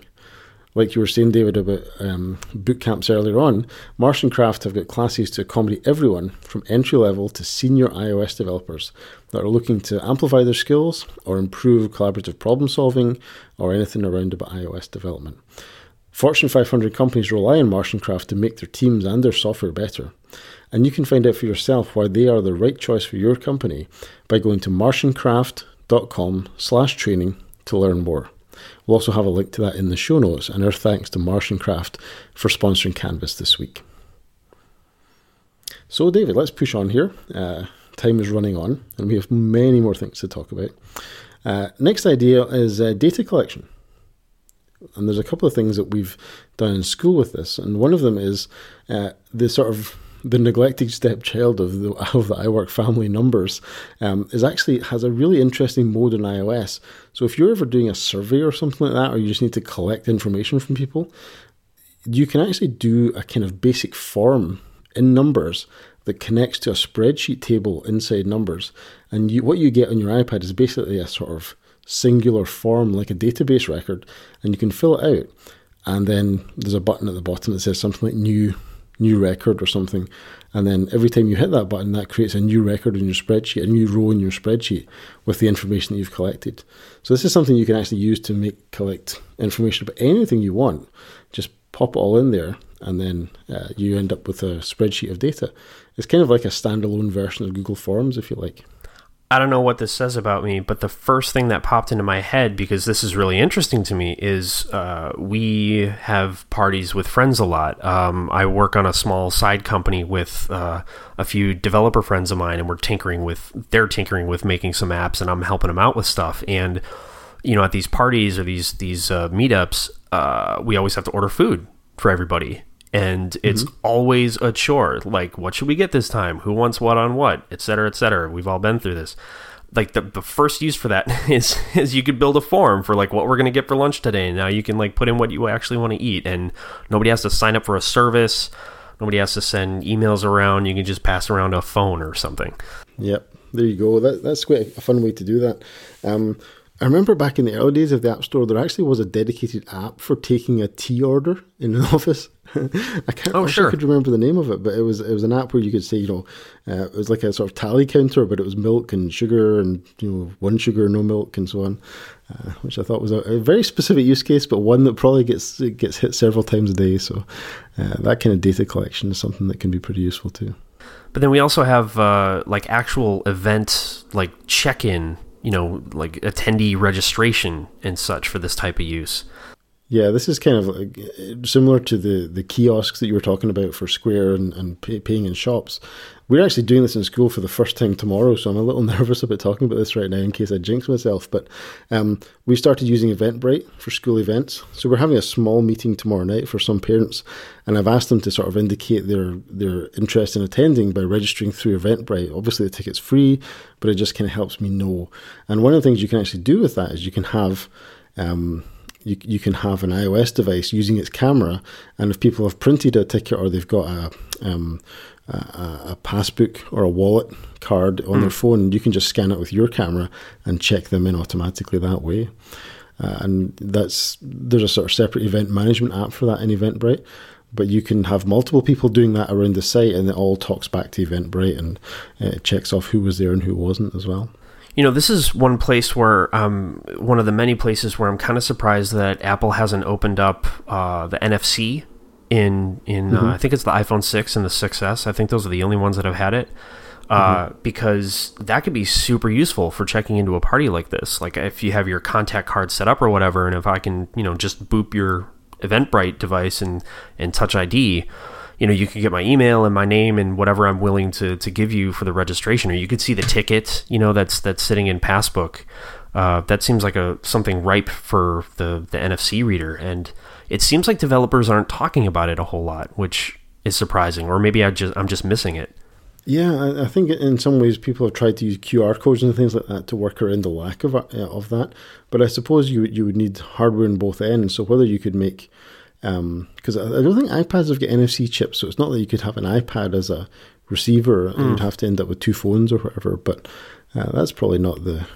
Like you were saying, David, about um, boot camps earlier on, MartianCraft have got classes to accommodate everyone from entry level to senior iOS developers that are looking to amplify their skills or improve collaborative problem solving or anything around about iOS development. Fortune 500 companies rely on MartianCraft to make their teams and their software better. And you can find out for yourself why they are the right choice for your company by going to martiancraft.com slash training to learn more. We'll also have a link to that in the show notes, and our thanks to MartianCraft for sponsoring Canvas this week. So, David, let's push on here. Uh, time is running on, and we have many more things to talk about. Uh, next idea is uh, data collection. And there's a couple of things that we've done in school with this, and one of them is uh, the sort of the neglected stepchild of the of the iWork family numbers um, is actually has a really interesting mode in iOS. So if you're ever doing a survey or something like that, or you just need to collect information from people, you can actually do a kind of basic form in numbers that connects to a spreadsheet table inside numbers, and you, what you get on your iPad is basically a sort of singular form like a database record, and you can fill it out. And then there's a button at the bottom that says something like new new record or something. And then every time you hit that button, that creates a new record in your spreadsheet, a new row in your spreadsheet with the information that you've collected. So this is something you can actually use to make collect information about anything you want. Just pop it all in there, and then uh, you end up with a spreadsheet of data. It's kind of like a standalone version of Google Forms, if you like. I don't know what this says about me, but the first thing that popped into my head, because this is really interesting to me, is uh, we have parties with friends a lot. Um, I work on a small side company with uh, a few developer friends of mine, and we're tinkering with, they're tinkering with making some apps, and I'm helping them out with stuff. And, you know, at these parties or these, these uh, meetups, uh, we always have to order food for everybody and it's always a chore. Like, what should we get this time? Who wants what on what, et cetera, et cetera. We've all been through this. Like the, the first use for that is is you could build a form for like what we're gonna get for lunch today. And now you can like put in what you actually want to eat, and nobody has to sign up for a service. Nobody has to send emails around. You can just pass around a phone or something. Yep, there you go. That, that's quite a fun way to do that. Um, I remember back in the early days of the App Store, there actually was a dedicated app for taking a tea order in an office. I can't. Oh, I sure. I could remember the name of it, but it was it was an app where you could say, you know, uh, it was like a sort of tally counter, but it was milk and sugar, and you know, one sugar, no milk, and so on. Uh, which I thought was a, a very specific use case, but one that probably gets gets hit several times a day. So uh, that kind of data collection is something that can be pretty useful too. But then we also have uh, like actual event, like check in, you know, like attendee registration and such for this type of use. Yeah, this is kind of like, similar to the, the kiosks that you were talking about for Square and, and pay, paying in shops. We're actually doing this in school for the first time tomorrow, so I'm a little nervous about talking about this right now in case I jinx myself. But um, we started using Eventbrite for school events. So we're having a small meeting tomorrow night for some parents, and I've asked them to sort of indicate their, their interest in attending by registering through Eventbrite. Obviously, the ticket's free, but it just kind of helps me know. And one of the things you can actually do with that is you can have. Um, you, you can have an iOS device using its camera, and if people have printed a ticket or they've got a um, a, a passbook or a wallet card on their phone, you can just scan it with your camera and check them in automatically that way. Uh, and that's there's a sort of separate event management app for that in Eventbrite. But you can have multiple people doing that around the site, and it all talks back to Eventbrite and uh, it checks off who was there and who wasn't as well. You know, this is one place where, um, one of the many places where I'm kind of surprised that Apple hasn't opened up uh, the NFC in in uh, I think it's the iPhone six and the 6s. I think those are the only ones that have had it. Uh, Because that could be super useful for checking into a party like this. Like if you have your contact card set up or whatever, and if I can, you know, just boop your Eventbrite device and and Touch ID, you know, you can get my email and my name and whatever I'm willing to, to give you for the registration, or you could see the ticket, you know, that's that's sitting in Passbook. Uh, that seems like a something ripe for the the NFC reader, and it seems like developers aren't talking about it a whole lot, which is surprising. Or maybe I just I'm just missing it. Yeah, I, I think in some ways people have tried to use QR codes and things like that to work around the lack of uh, of that. But I suppose you you would need hardware in both ends. So whether you could make because I I don't think iPads have got NFC chips, so it's not that you could have an iPad as a receiver. and You'd have to end up with two phones or whatever. But uh, that's probably not the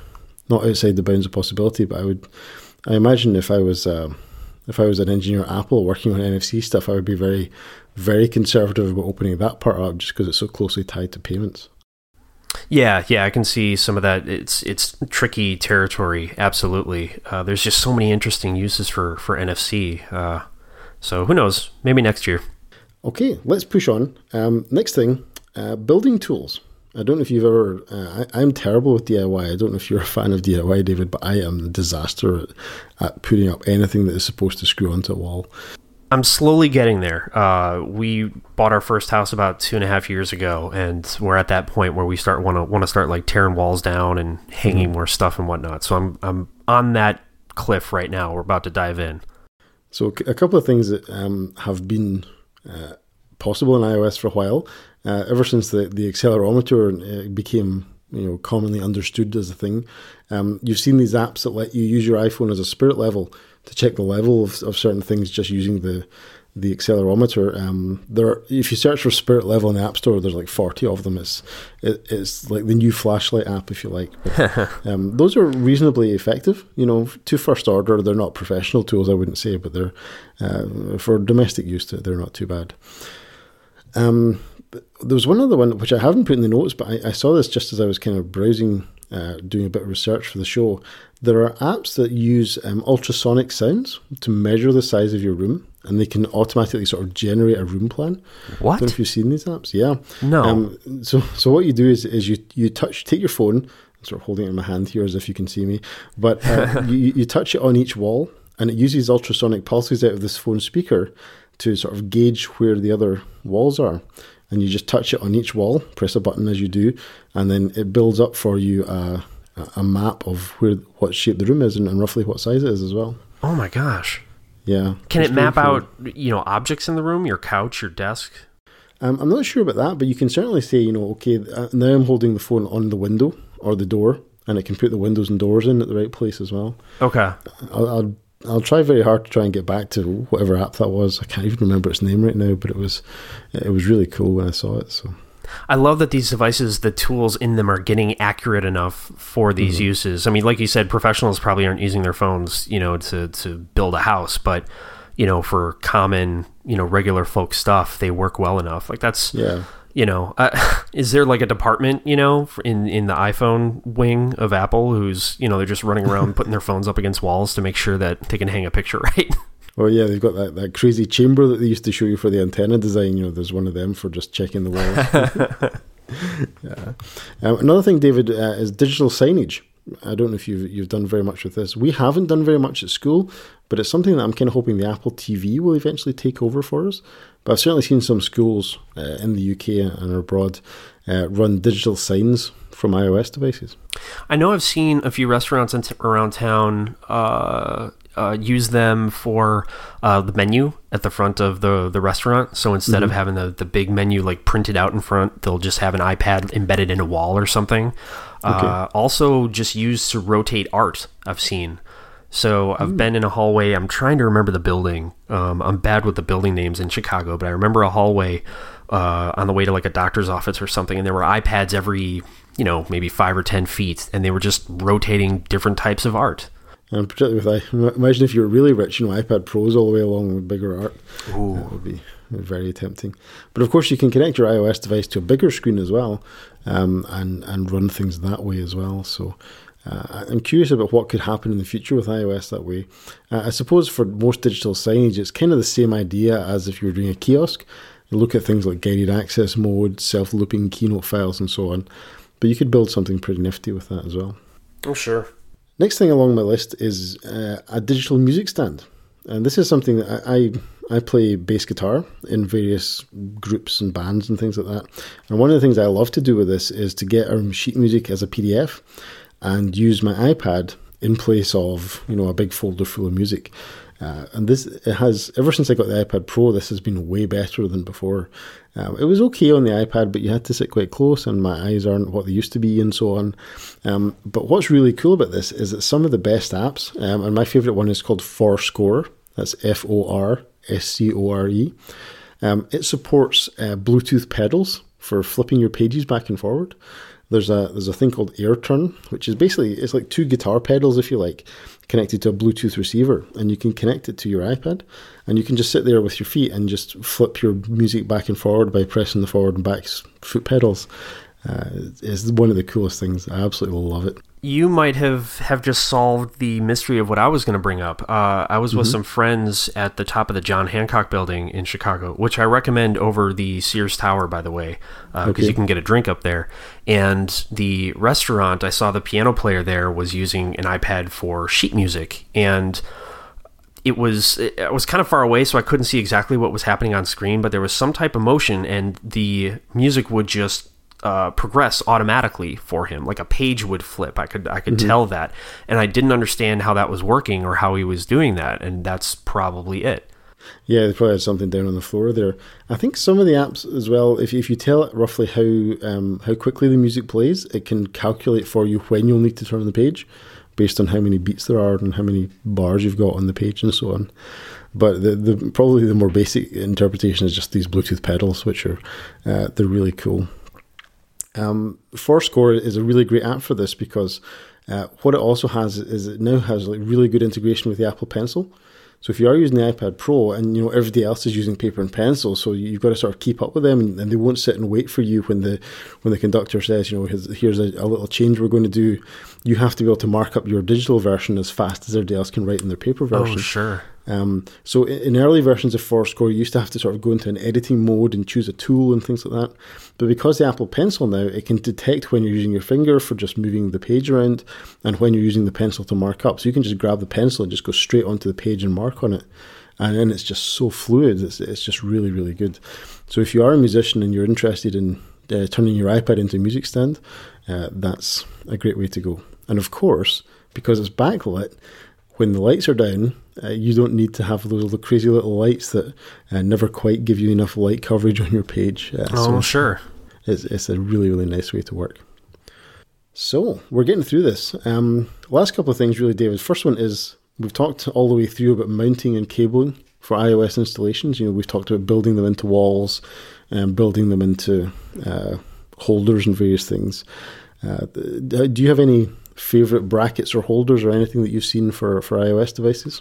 not outside the bounds of possibility. But I would, I imagine if I was uh, if I was an engineer at Apple working on NFC stuff, I would be very very conservative about opening that part up just because it's so closely tied to payments. Yeah, yeah, I can see some of that. It's it's tricky territory. Absolutely. Uh, there's just so many interesting uses for for NFC. Uh, so who knows? Maybe next year. Okay, let's push on. Um, next thing, uh, building tools. I don't know if you've ever. Uh, I, I'm terrible with DIY. I don't know if you're a fan of DIY, David, but I am a disaster at, at putting up anything that is supposed to screw onto a wall. I'm slowly getting there. Uh, we bought our first house about two and a half years ago, and we're at that point where we start want to want to start like tearing walls down and hanging more stuff and whatnot. So I'm I'm on that cliff right now. We're about to dive in. So a couple of things that um, have been uh, possible in iOS for a while, uh, ever since the the accelerometer uh, became you know commonly understood as a thing. Um, you've seen these apps that let you use your iPhone as a spirit level to check the level of, of certain things just using the the accelerometer. Um, there, are, if you search for spirit level in the App Store, there's like forty of them. It's it, it's like the new flashlight app, if you like. But, um, those are reasonably effective. You know, to first order, they're not professional tools, I wouldn't say, but they're uh, for domestic use. They're not too bad. Um, there was one other one which I haven't put in the notes, but I, I saw this just as I was kind of browsing, uh, doing a bit of research for the show. There are apps that use um, ultrasonic sounds to measure the size of your room, and they can automatically sort of generate a room plan. What? I don't know if you've seen these apps. Yeah. No. Um, so, so what you do is, is you you touch, take your phone, I'm sort of holding it in my hand here as if you can see me, but uh, you you touch it on each wall, and it uses ultrasonic pulses out of this phone speaker to sort of gauge where the other walls are. And you just touch it on each wall, press a button as you do, and then it builds up for you a, a map of where what shape the room is and, and roughly what size it is as well. Oh my gosh. Yeah. Can it map cool. out, you know, objects in the room, your couch, your desk? Um, I'm not sure about that, but you can certainly say, you know, okay, uh, now I'm holding the phone on the window or the door, and it can put the windows and doors in at the right place as well. Okay. I'll, I'll I'll try very hard to try and get back to whatever app that was. I can't even remember its name right now, but it was it was really cool when I saw it. So I love that these devices, the tools in them are getting accurate enough for these Mm-hmm. uses. I mean, like you said, professionals probably aren't using their phones, you know, to, to build a house, but you know, for common, you know, regular folk stuff, they work well enough. Like that's, yeah, you know, uh, is there like a department, you know, in in the iPhone wing of Apple who's, you know, they're just running around putting their phones up against walls to make sure that they can hang a picture right? Well, yeah, they've got that, that crazy chamber that they used to show you for the antenna design. You know, there's one of them for just checking the walls. yeah. Um, another thing, David, uh, is digital signage. I don't know if you've you've done very much with this. We haven't done very much at school, but it's something that I'm kind of hoping the Apple TV will eventually take over for us. But I've certainly seen some schools uh, in the UK and abroad uh, run digital signs from iOS devices. I know I've seen a few restaurants in t- around town uh, uh, use them for uh, the menu at the front of the, the restaurant. So instead of having the, the big menu like printed out in front, they'll just have an iPad embedded in a wall or something. Uh, also, just used to rotate art. I've seen. So I've been in a hallway. I'm trying to remember the building. Um, I'm bad with the building names in Chicago, but I remember a hallway uh, on the way to like a doctor's office or something, and there were iPads every, you know, maybe five or ten feet, and they were just rotating different types of art. And particularly with, I imagine if you were really rich, you know, iPad Pros all the way along with bigger art. Ooh. That would be very tempting. But of course, you can connect your iOS device to a bigger screen as well, um, and and run things that way as well. So. Uh, I'm curious about what could happen in the future with iOS that way. Uh, I suppose for most digital signage, it's kind of the same idea as if you were doing a kiosk. You look at things like guided access mode, self looping keynote files, and so on. But you could build something pretty nifty with that as well. Oh, sure. Next thing along my list is uh, a digital music stand, and this is something that I, I I play bass guitar in various groups and bands and things like that. And one of the things I love to do with this is to get our sheet music as a PDF and use my iPad in place of you know a big folder full of music. Uh, and this it has ever since I got the iPad Pro, this has been way better than before. Um, it was okay on the iPad, but you had to sit quite close, and my eyes aren't what they used to be, and so on. Um, but what's really cool about this is that some of the best apps, um, and my favorite one is called forScore. That's F O R S C O R E. Um, it supports uh, Bluetooth pedals for flipping your pages back and forward. There's a there's a thing called AirTurn, which is basically it's like two guitar pedals, if you like, connected to a Bluetooth receiver, and you can connect it to your iPad, and you can just sit there with your feet and just flip your music back and forward by pressing the forward and back foot pedals. Uh, it's one of the coolest things. I absolutely love it. You might have, have just solved the mystery of what I was going to bring up. Uh, I was with some friends at the top of the John Hancock building in Chicago, which I recommend over the Sears Tower, by the way, because Okay. you can get a drink up there. And the restaurant, I saw the piano player there was using an iPad for sheet music. And it was it was kind of far away so i couldn't see exactly what was happening on screen but there was some type of motion and the music would just uh, progress automatically for him like a page would flip i could i could tell that and i didn't understand how that was working or how he was doing that and that's probably it Yeah, they probably had something down on the floor there. I think some of the apps as well. If if you tell it roughly how um, how quickly the music plays, it can calculate for you when you'll need to turn the page, based on how many beats there are and how many bars you've got on the page and so on. But the, the probably the more basic interpretation is just these Bluetooth pedals, which are uh, they're really cool. Um, forScore is a really great app for this because uh, what it also has is it now has like really good integration with the Apple Pencil. So if you are using the iPad Pro and you know everybody else is using paper and pencil, so you've got to sort of keep up with them, and, and they won't sit and wait for you when the when the conductor says, you know, here's, a, a little change we're going to do. You have to be able to mark up your digital version as fast as everybody else can write in their paper version. oh sure Um, so in, early versions of forScore, you used to have to sort of go into an editing mode and choose a tool and things like that. But because the Apple Pencil now, it can detect when you're using your finger for just moving the page around and when you're using the pencil to mark up. So you can just grab the pencil and just go straight onto the page and mark on it. And then it's just so fluid. It's, it's just really, really good. So if you are a musician and you're interested in uh, turning your iPad into a music stand, uh, that's a great way to go. And of course, because it's backlit, when the lights are down, uh, you don't need to have those little crazy little lights that uh, never quite give you enough light coverage on your page. Uh, oh, so sure. It's, it's a really, really nice way to work. So we're getting through this. Um, last couple of things, really, David. First one is we've talked all the way through about mounting and cabling for iOS installations. You know, we've talked about building them into walls and building them into uh, holders and various things. Uh, do you have any favorite brackets or holders or anything that you've seen for, for iOS devices?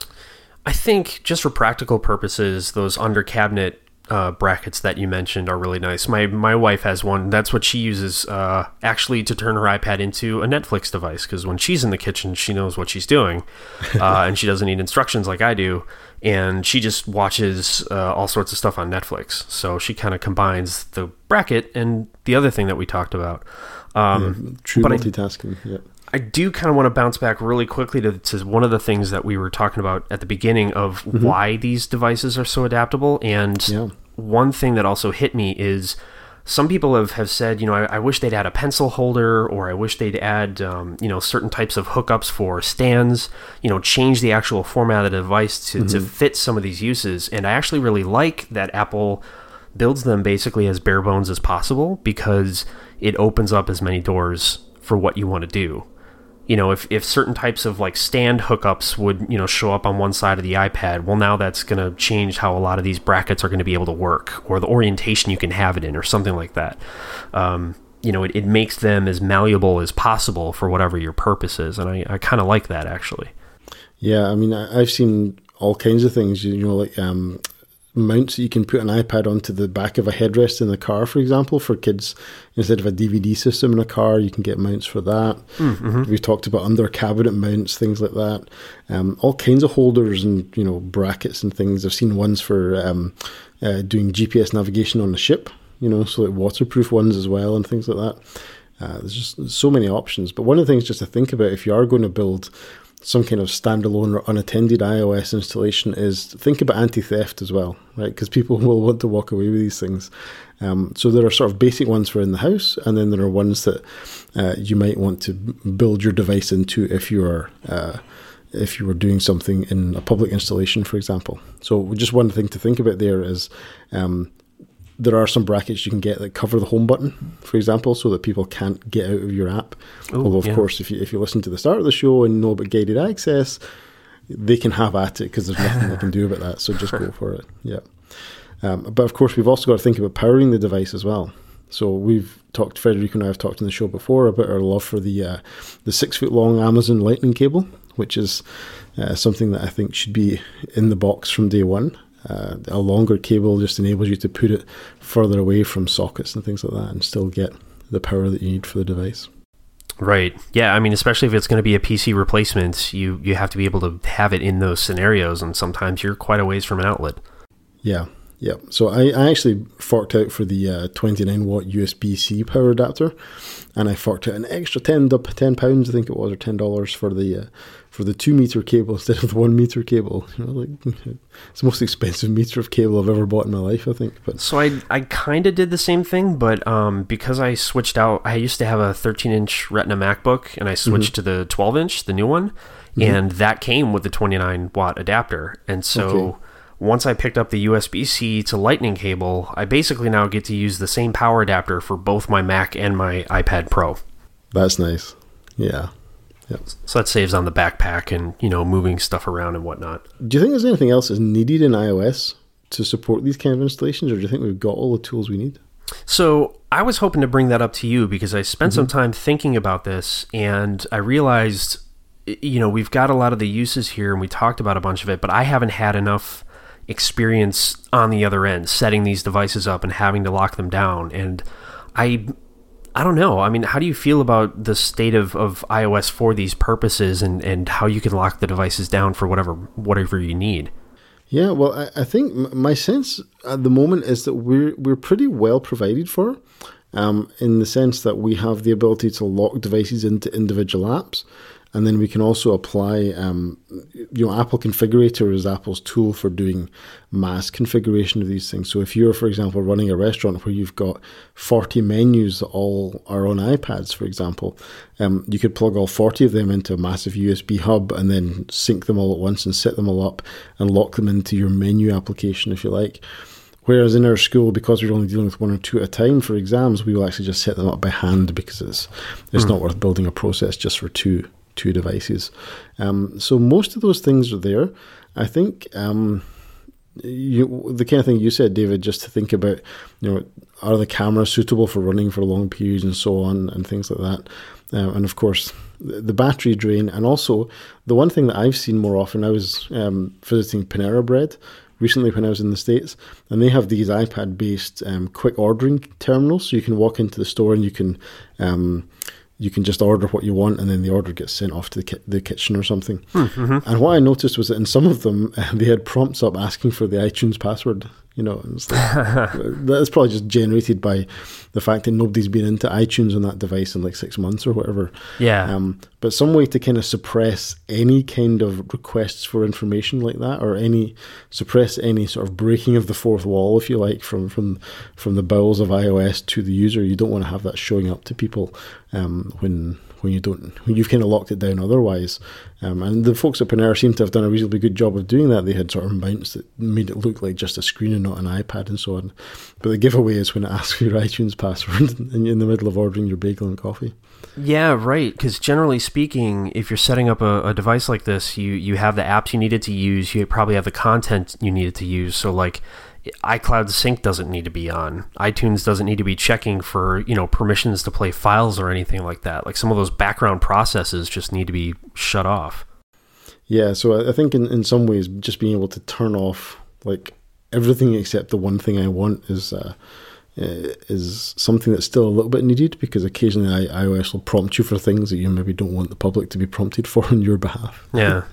I think just for practical purposes, those under cabinet uh, brackets that you mentioned are really nice. My my wife has one. That's what she uses uh, actually to turn her iPad into a Netflix device because when she's in the kitchen, she knows what she's doing, uh, and she doesn't need instructions like I do. And she just watches uh, all sorts of stuff on Netflix. So she kind of combines the bracket and the other thing that we talked about. Um, yeah, true multitasking. I, yeah. I do kind of want to bounce back really quickly to, to, one of the things that we were talking about at the beginning of mm-hmm. why these devices are so adaptable. And yeah. one thing that also hit me is some people have, have said, you know, I, I wish they'd add a pencil holder or I wish they'd add, um, you know, certain types of hookups for stands, you know, change the actual format of the device to, mm-hmm. to fit some of these uses. And I actually really like that Apple builds them basically as bare bones as possible because it opens up as many doors for what you want to do you know, if, if certain types of like stand hookups would, you know, show up on one side of the iPad, well, now that's going to change how a lot of these brackets are going to be able to work or the orientation you can have it in or something like that. Um, you know, it, it makes them as malleable as possible for whatever your purpose is. And I, I kind of like that actually. Yeah. I mean, I, I've seen all kinds of things, you know, like um, mounts that you can put an iPad onto the back of a headrest in the car, for example, for kids. Instead of a DVD system in a car, you can get mounts for that. Mm-hmm. We've talked about under cabinet mounts, things like that. Um, all kinds of holders and you know brackets and things. I've seen ones for um, uh, doing GPS navigation on a ship. You know, so like waterproof ones as well and things like that. Uh, there's just so many options. But one of the things just to think about if you are going to build some kind of standalone or unattended iOS installation is think about anti-theft as well, right? Because people will want to walk away with these things. Um, so there are sort of basic ones for in the house, and then there are ones that uh, you might want to build your device into if you are uh, if you were doing something in a public installation, for example. So just one thing to think about there is um, there are some brackets you can get that cover the home button, for example, so that people can't get out of your app. Ooh, Although, of yeah. course, if you if you listen to the start of the show and know about guided access, they can have at it because there's nothing they can do about that. So just go for it. Yeah. Um, but of course, we've also got to think about powering the device as well. So we've talked, Federico and I have talked in the show before about our love for the uh, the six foot long Amazon Lightning cable, which is uh, something that I think should be in the box from day one. Uh, a longer cable just enables you to put it further away from sockets and things like that and still get the power that you need for the device. Right. Yeah. I mean, especially if it's going to be a PC replacement, you you have to be able to have it in those scenarios, and sometimes you're quite a ways from an outlet. Yeah. Yeah. So I, I actually forked out for the uh, 29 watt USB C power adapter, and I forked out an extra 10, 10 pounds, I think it was, or ten dollars for the uh, for the two meter cable instead of the one meter cable. You know, like it's the most expensive meter of cable I've ever bought in my life, I think. But so I I kind of did the same thing, but um, because I switched out, I used to have a 13 inch Retina MacBook, and I switched mm-hmm. to the 12 inch, the new one, mm-hmm. and that came with the 29 watt adapter, and so. Okay. Once I picked up the USB C to Lightning cable, I basically now get to use the same power adapter for both my Mac and my iPad Pro. That's nice. Yeah. Yep. So that saves on the backpack and you know moving stuff around and whatnot. Do you think there's anything else that's needed in iOS to support these kind of installations, or do you think we've got all the tools we need? So I was hoping to bring that up to you because I spent mm-hmm. some time thinking about this, and I realized, you know, we've got a lot of the uses here, and we talked about a bunch of it, but I haven't had enough experience on the other end setting these devices up and having to lock them down and I I don't know. I mean, how do you feel about the state of, of iOS for these purposes and, and how you can lock the devices down for whatever whatever you need? Yeah, well, I, I think my sense at the moment is that we're we're pretty well provided for, um, in the sense that we have the ability to lock devices into individual apps, And then we can also apply, um, you know, Apple Configurator is Apple's tool for doing mass configuration of these things. So if you're, for example, running a restaurant where you've got 40 menus that all are on iPads, for example, um, you could plug all 40 of them into a massive USB hub and then sync them all at once and set them all up and lock them into your menu application, if you like. Whereas in our school, because we're only dealing with one or two at a time for exams, we will actually just set them up by hand because it's it's mm. not worth building a process just for two two devices. Um, so most of those things are there. I think um, you, the kind of thing you said, David, just to think about, you know, are the cameras suitable for running for long periods and so on and things like that. Uh, and of course, the, the, battery drain, and also the one thing that I've seen more often. I was um, visiting Panera Bread recently when I was in the States, and they have these iPad based um, quick ordering terminals. So you can walk into the store and you can. Um, you can just order what you want, and then the order gets sent off to the, ki- the kitchen or something. Hmm, mm-hmm. And what I noticed was that in some of them, they had prompts up asking for the iTunes password. You know, like, that's probably just generated by the fact that nobody's been into iTunes on that device in like six months or whatever. Yeah. Um, but some way to kind of suppress any kind of requests for information like that, or any suppress any sort of breaking of the fourth wall, if you like, from from from the bowels of iOS to the user. You don't want to have that showing up to people um, when when you don't when you've kind of locked it down otherwise. Um, and the folks at Panera seem to have done a reasonably good job of doing that. They had sort of mounts that made it look like just a screen and not an iPad and so on. But the giveaway is when it asks for your iTunes password in, in the middle of ordering your bagel and coffee. Yeah, right. Because generally speaking, if you're setting up a, a, device like this, you you have the apps you needed to use. You probably have the content you needed to use. So like iCloud Sync doesn't need to be on. iTunes doesn't need to be checking for, you know, permissions to play files or anything like that. Like some of those background processes just need to be shut off. Yeah, so I think in, in some ways just being able to turn off like everything except the one thing I want is uh, is something that's still a little bit needed because occasionally iOS will prompt you for things that you maybe don't want the public to be prompted for on your behalf. Yeah.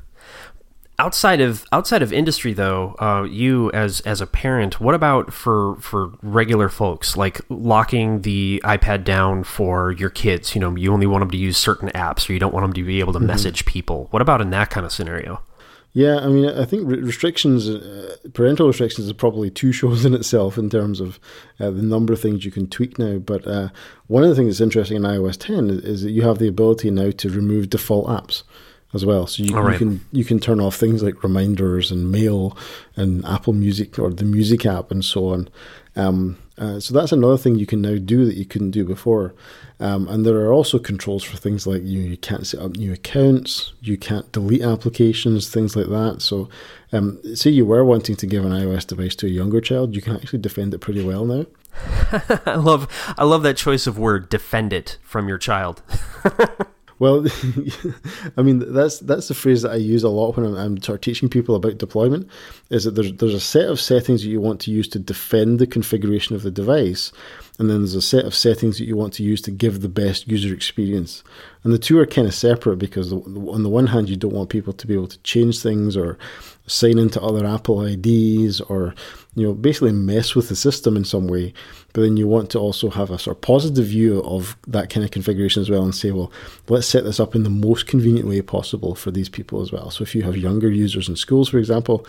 outside of outside of industry though uh, you as as a parent what about for for regular folks? Like locking the ipad down for your kids you know you only want them to use certain apps or you don't want them to be able to mm-hmm. message people. What about in that kind of scenario? Yeah i mean i think restrictions uh, parental restrictions is probably two shows in itself in terms of uh, the number of things you can tweak now. But uh, one of the things that's interesting in ios 10 is, is that you have the ability now to remove default apps as well. So you, right. you, can you can turn off things like reminders and mail and Apple Music or the Music app and so on. Um, uh, so that's another thing you can now do that you couldn't do before. Um, and there are also controls for things like you you can't set up new accounts, you can't delete applications, things like that. So, um, say you were wanting to give an iOS device to a younger child, you can actually defend it pretty well now. I love I love that choice of word, defend it from your child. Well, I mean that's that's the phrase that I use a lot when I'm, I'm sort of teaching people about deployment. Is that there's there's a set of settings that you want to use to defend the configuration of the device, and then there's a set of settings that you want to use to give the best user experience. And the two are kind of separate because on the one hand, you don't want people to be able to change things or sign into other Apple IDs or you know basically mess with the system in some way. But then you want to also have a sort of positive view of that kind of configuration as well and say, well, let's set this up in the most convenient way possible for these people as well. So if you have younger users in schools, for example,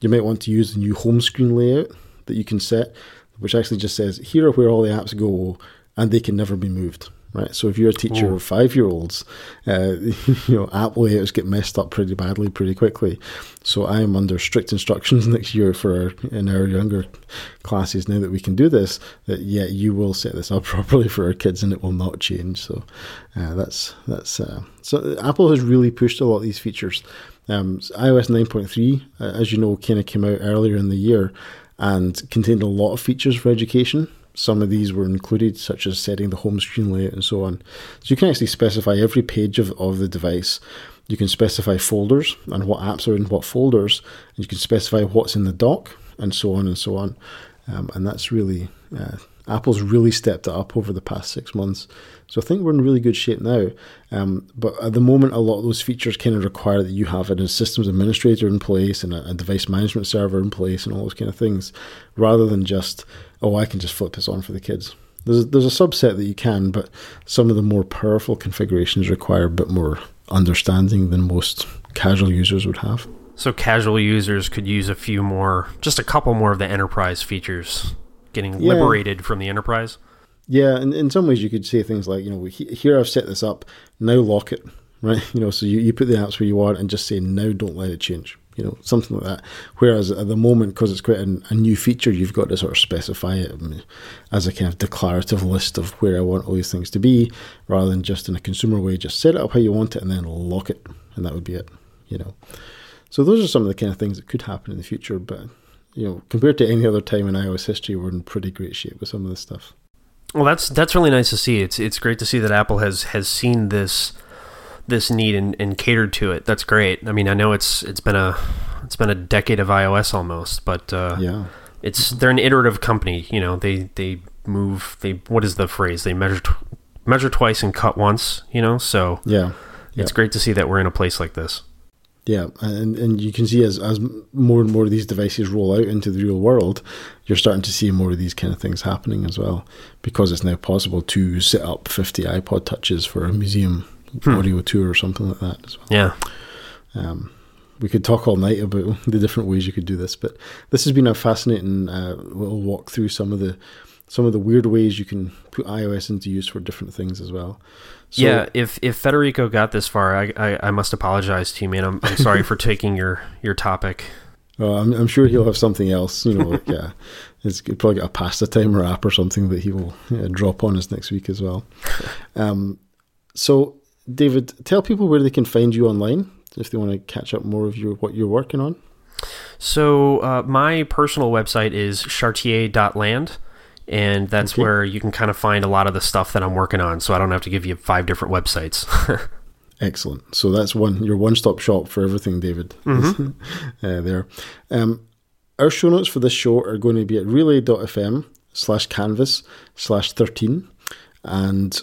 you might want to use the new home screen layout that you can set which actually just says here are where all the apps go and they can never be moved. Right, so if you're a teacher Ooh. of five-year-olds, uh, you know app layouts get messed up pretty badly pretty quickly. So I am under strict instructions next year for our, in our younger classes now that we can do this. That yeah, you will set this up properly for our kids, and it will not change. So uh, that's that's uh, so Apple has really pushed a lot of these features. Um, iOS 9.3, uh, as you know, kind of came out earlier in the year, and contained a lot of features for education. Some of these were included, such as setting the home screen layout and so on. So you can actually specify every page of, of the device. You can specify folders and what apps are in what folders, and you can specify what's in the dock and so on and so on. Um, and that's really uh, Apple's really stepped it up over the past six months. So I think we're in really good shape now. Um, but at the moment, a lot of those features kind of require that you have a systems administrator in place and a, a, device management server in place and all those kind of things, rather than just, oh, I can just flip this on for the kids. There's, there's a subset that you can, but some of the more powerful configurations require a bit more understanding than most casual users would have. So casual users could use a few more, just a couple more of the enterprise features, getting Yeah. liberated from the enterprise. Yeah, and in some ways you could say things like, you know, here I've set this up, now lock it, right? You know, so you, you put the apps where you want and just say, now don't let it change, you know, something like that. Whereas at the moment, because it's quite a, a new feature, you've got to sort of specify it as a kind of declarative list of where I want all these things to be, rather than just in a consumer way, just set it up how you want it and then lock it, and that would be it, you know. So those are some of the kind of things that could happen in the future, but, you know, compared to any other time in iOS history, we're in pretty great shape with some of this stuff. Well, that's that's really nice to see. It's it's great to see that Apple has has seen this this need and, and catered to it. That's great. I mean, I know it's it's been a it's been a decade of iOS almost, but uh, Yeah. it's they're an iterative company. You know, they they move. They what is the phrase? They measure tw- measure twice and cut once. You know, so Yeah. it's great to see that we're in a place like this. Yeah, and and you can see as as more and more of these devices roll out into the real world, you're starting to see more of these kind of things happening as well, because it's now possible to set up 50 iPod touches for a museum audio tour or something like that as well. Yeah. Um, we could talk all night about the different ways you could do this, but this has been a fascinating uh, little walk through some of the some of the weird ways you can put iOS into use for different things as well. So, yeah, if if Federico got this far, I, I, I must apologize to you, man. I'm, I'm sorry for taking your, your topic. I'm, I'm sure he'll have something else, you know, like yeah, it's probably got a pasta timer app or something that he will uh, drop on us next week as well. Um, so, David, tell people where they can find you online if they want to catch up more of your what you're working on. So uh, my personal website is chartier.land, and that's Okay. where you can kind of find a lot of the stuff that I'm working on. So I don't have to give you five different websites. Excellent. So that's one your one stop shop for everything, David. uh, there. Um, our show notes for this show are going to be at relay.fm slash canvas slash 13. And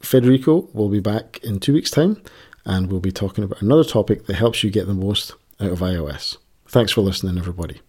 Federico will be back in two weeks' time and we'll be talking about another topic that helps you get the most out of iOS. Thanks for listening, everybody.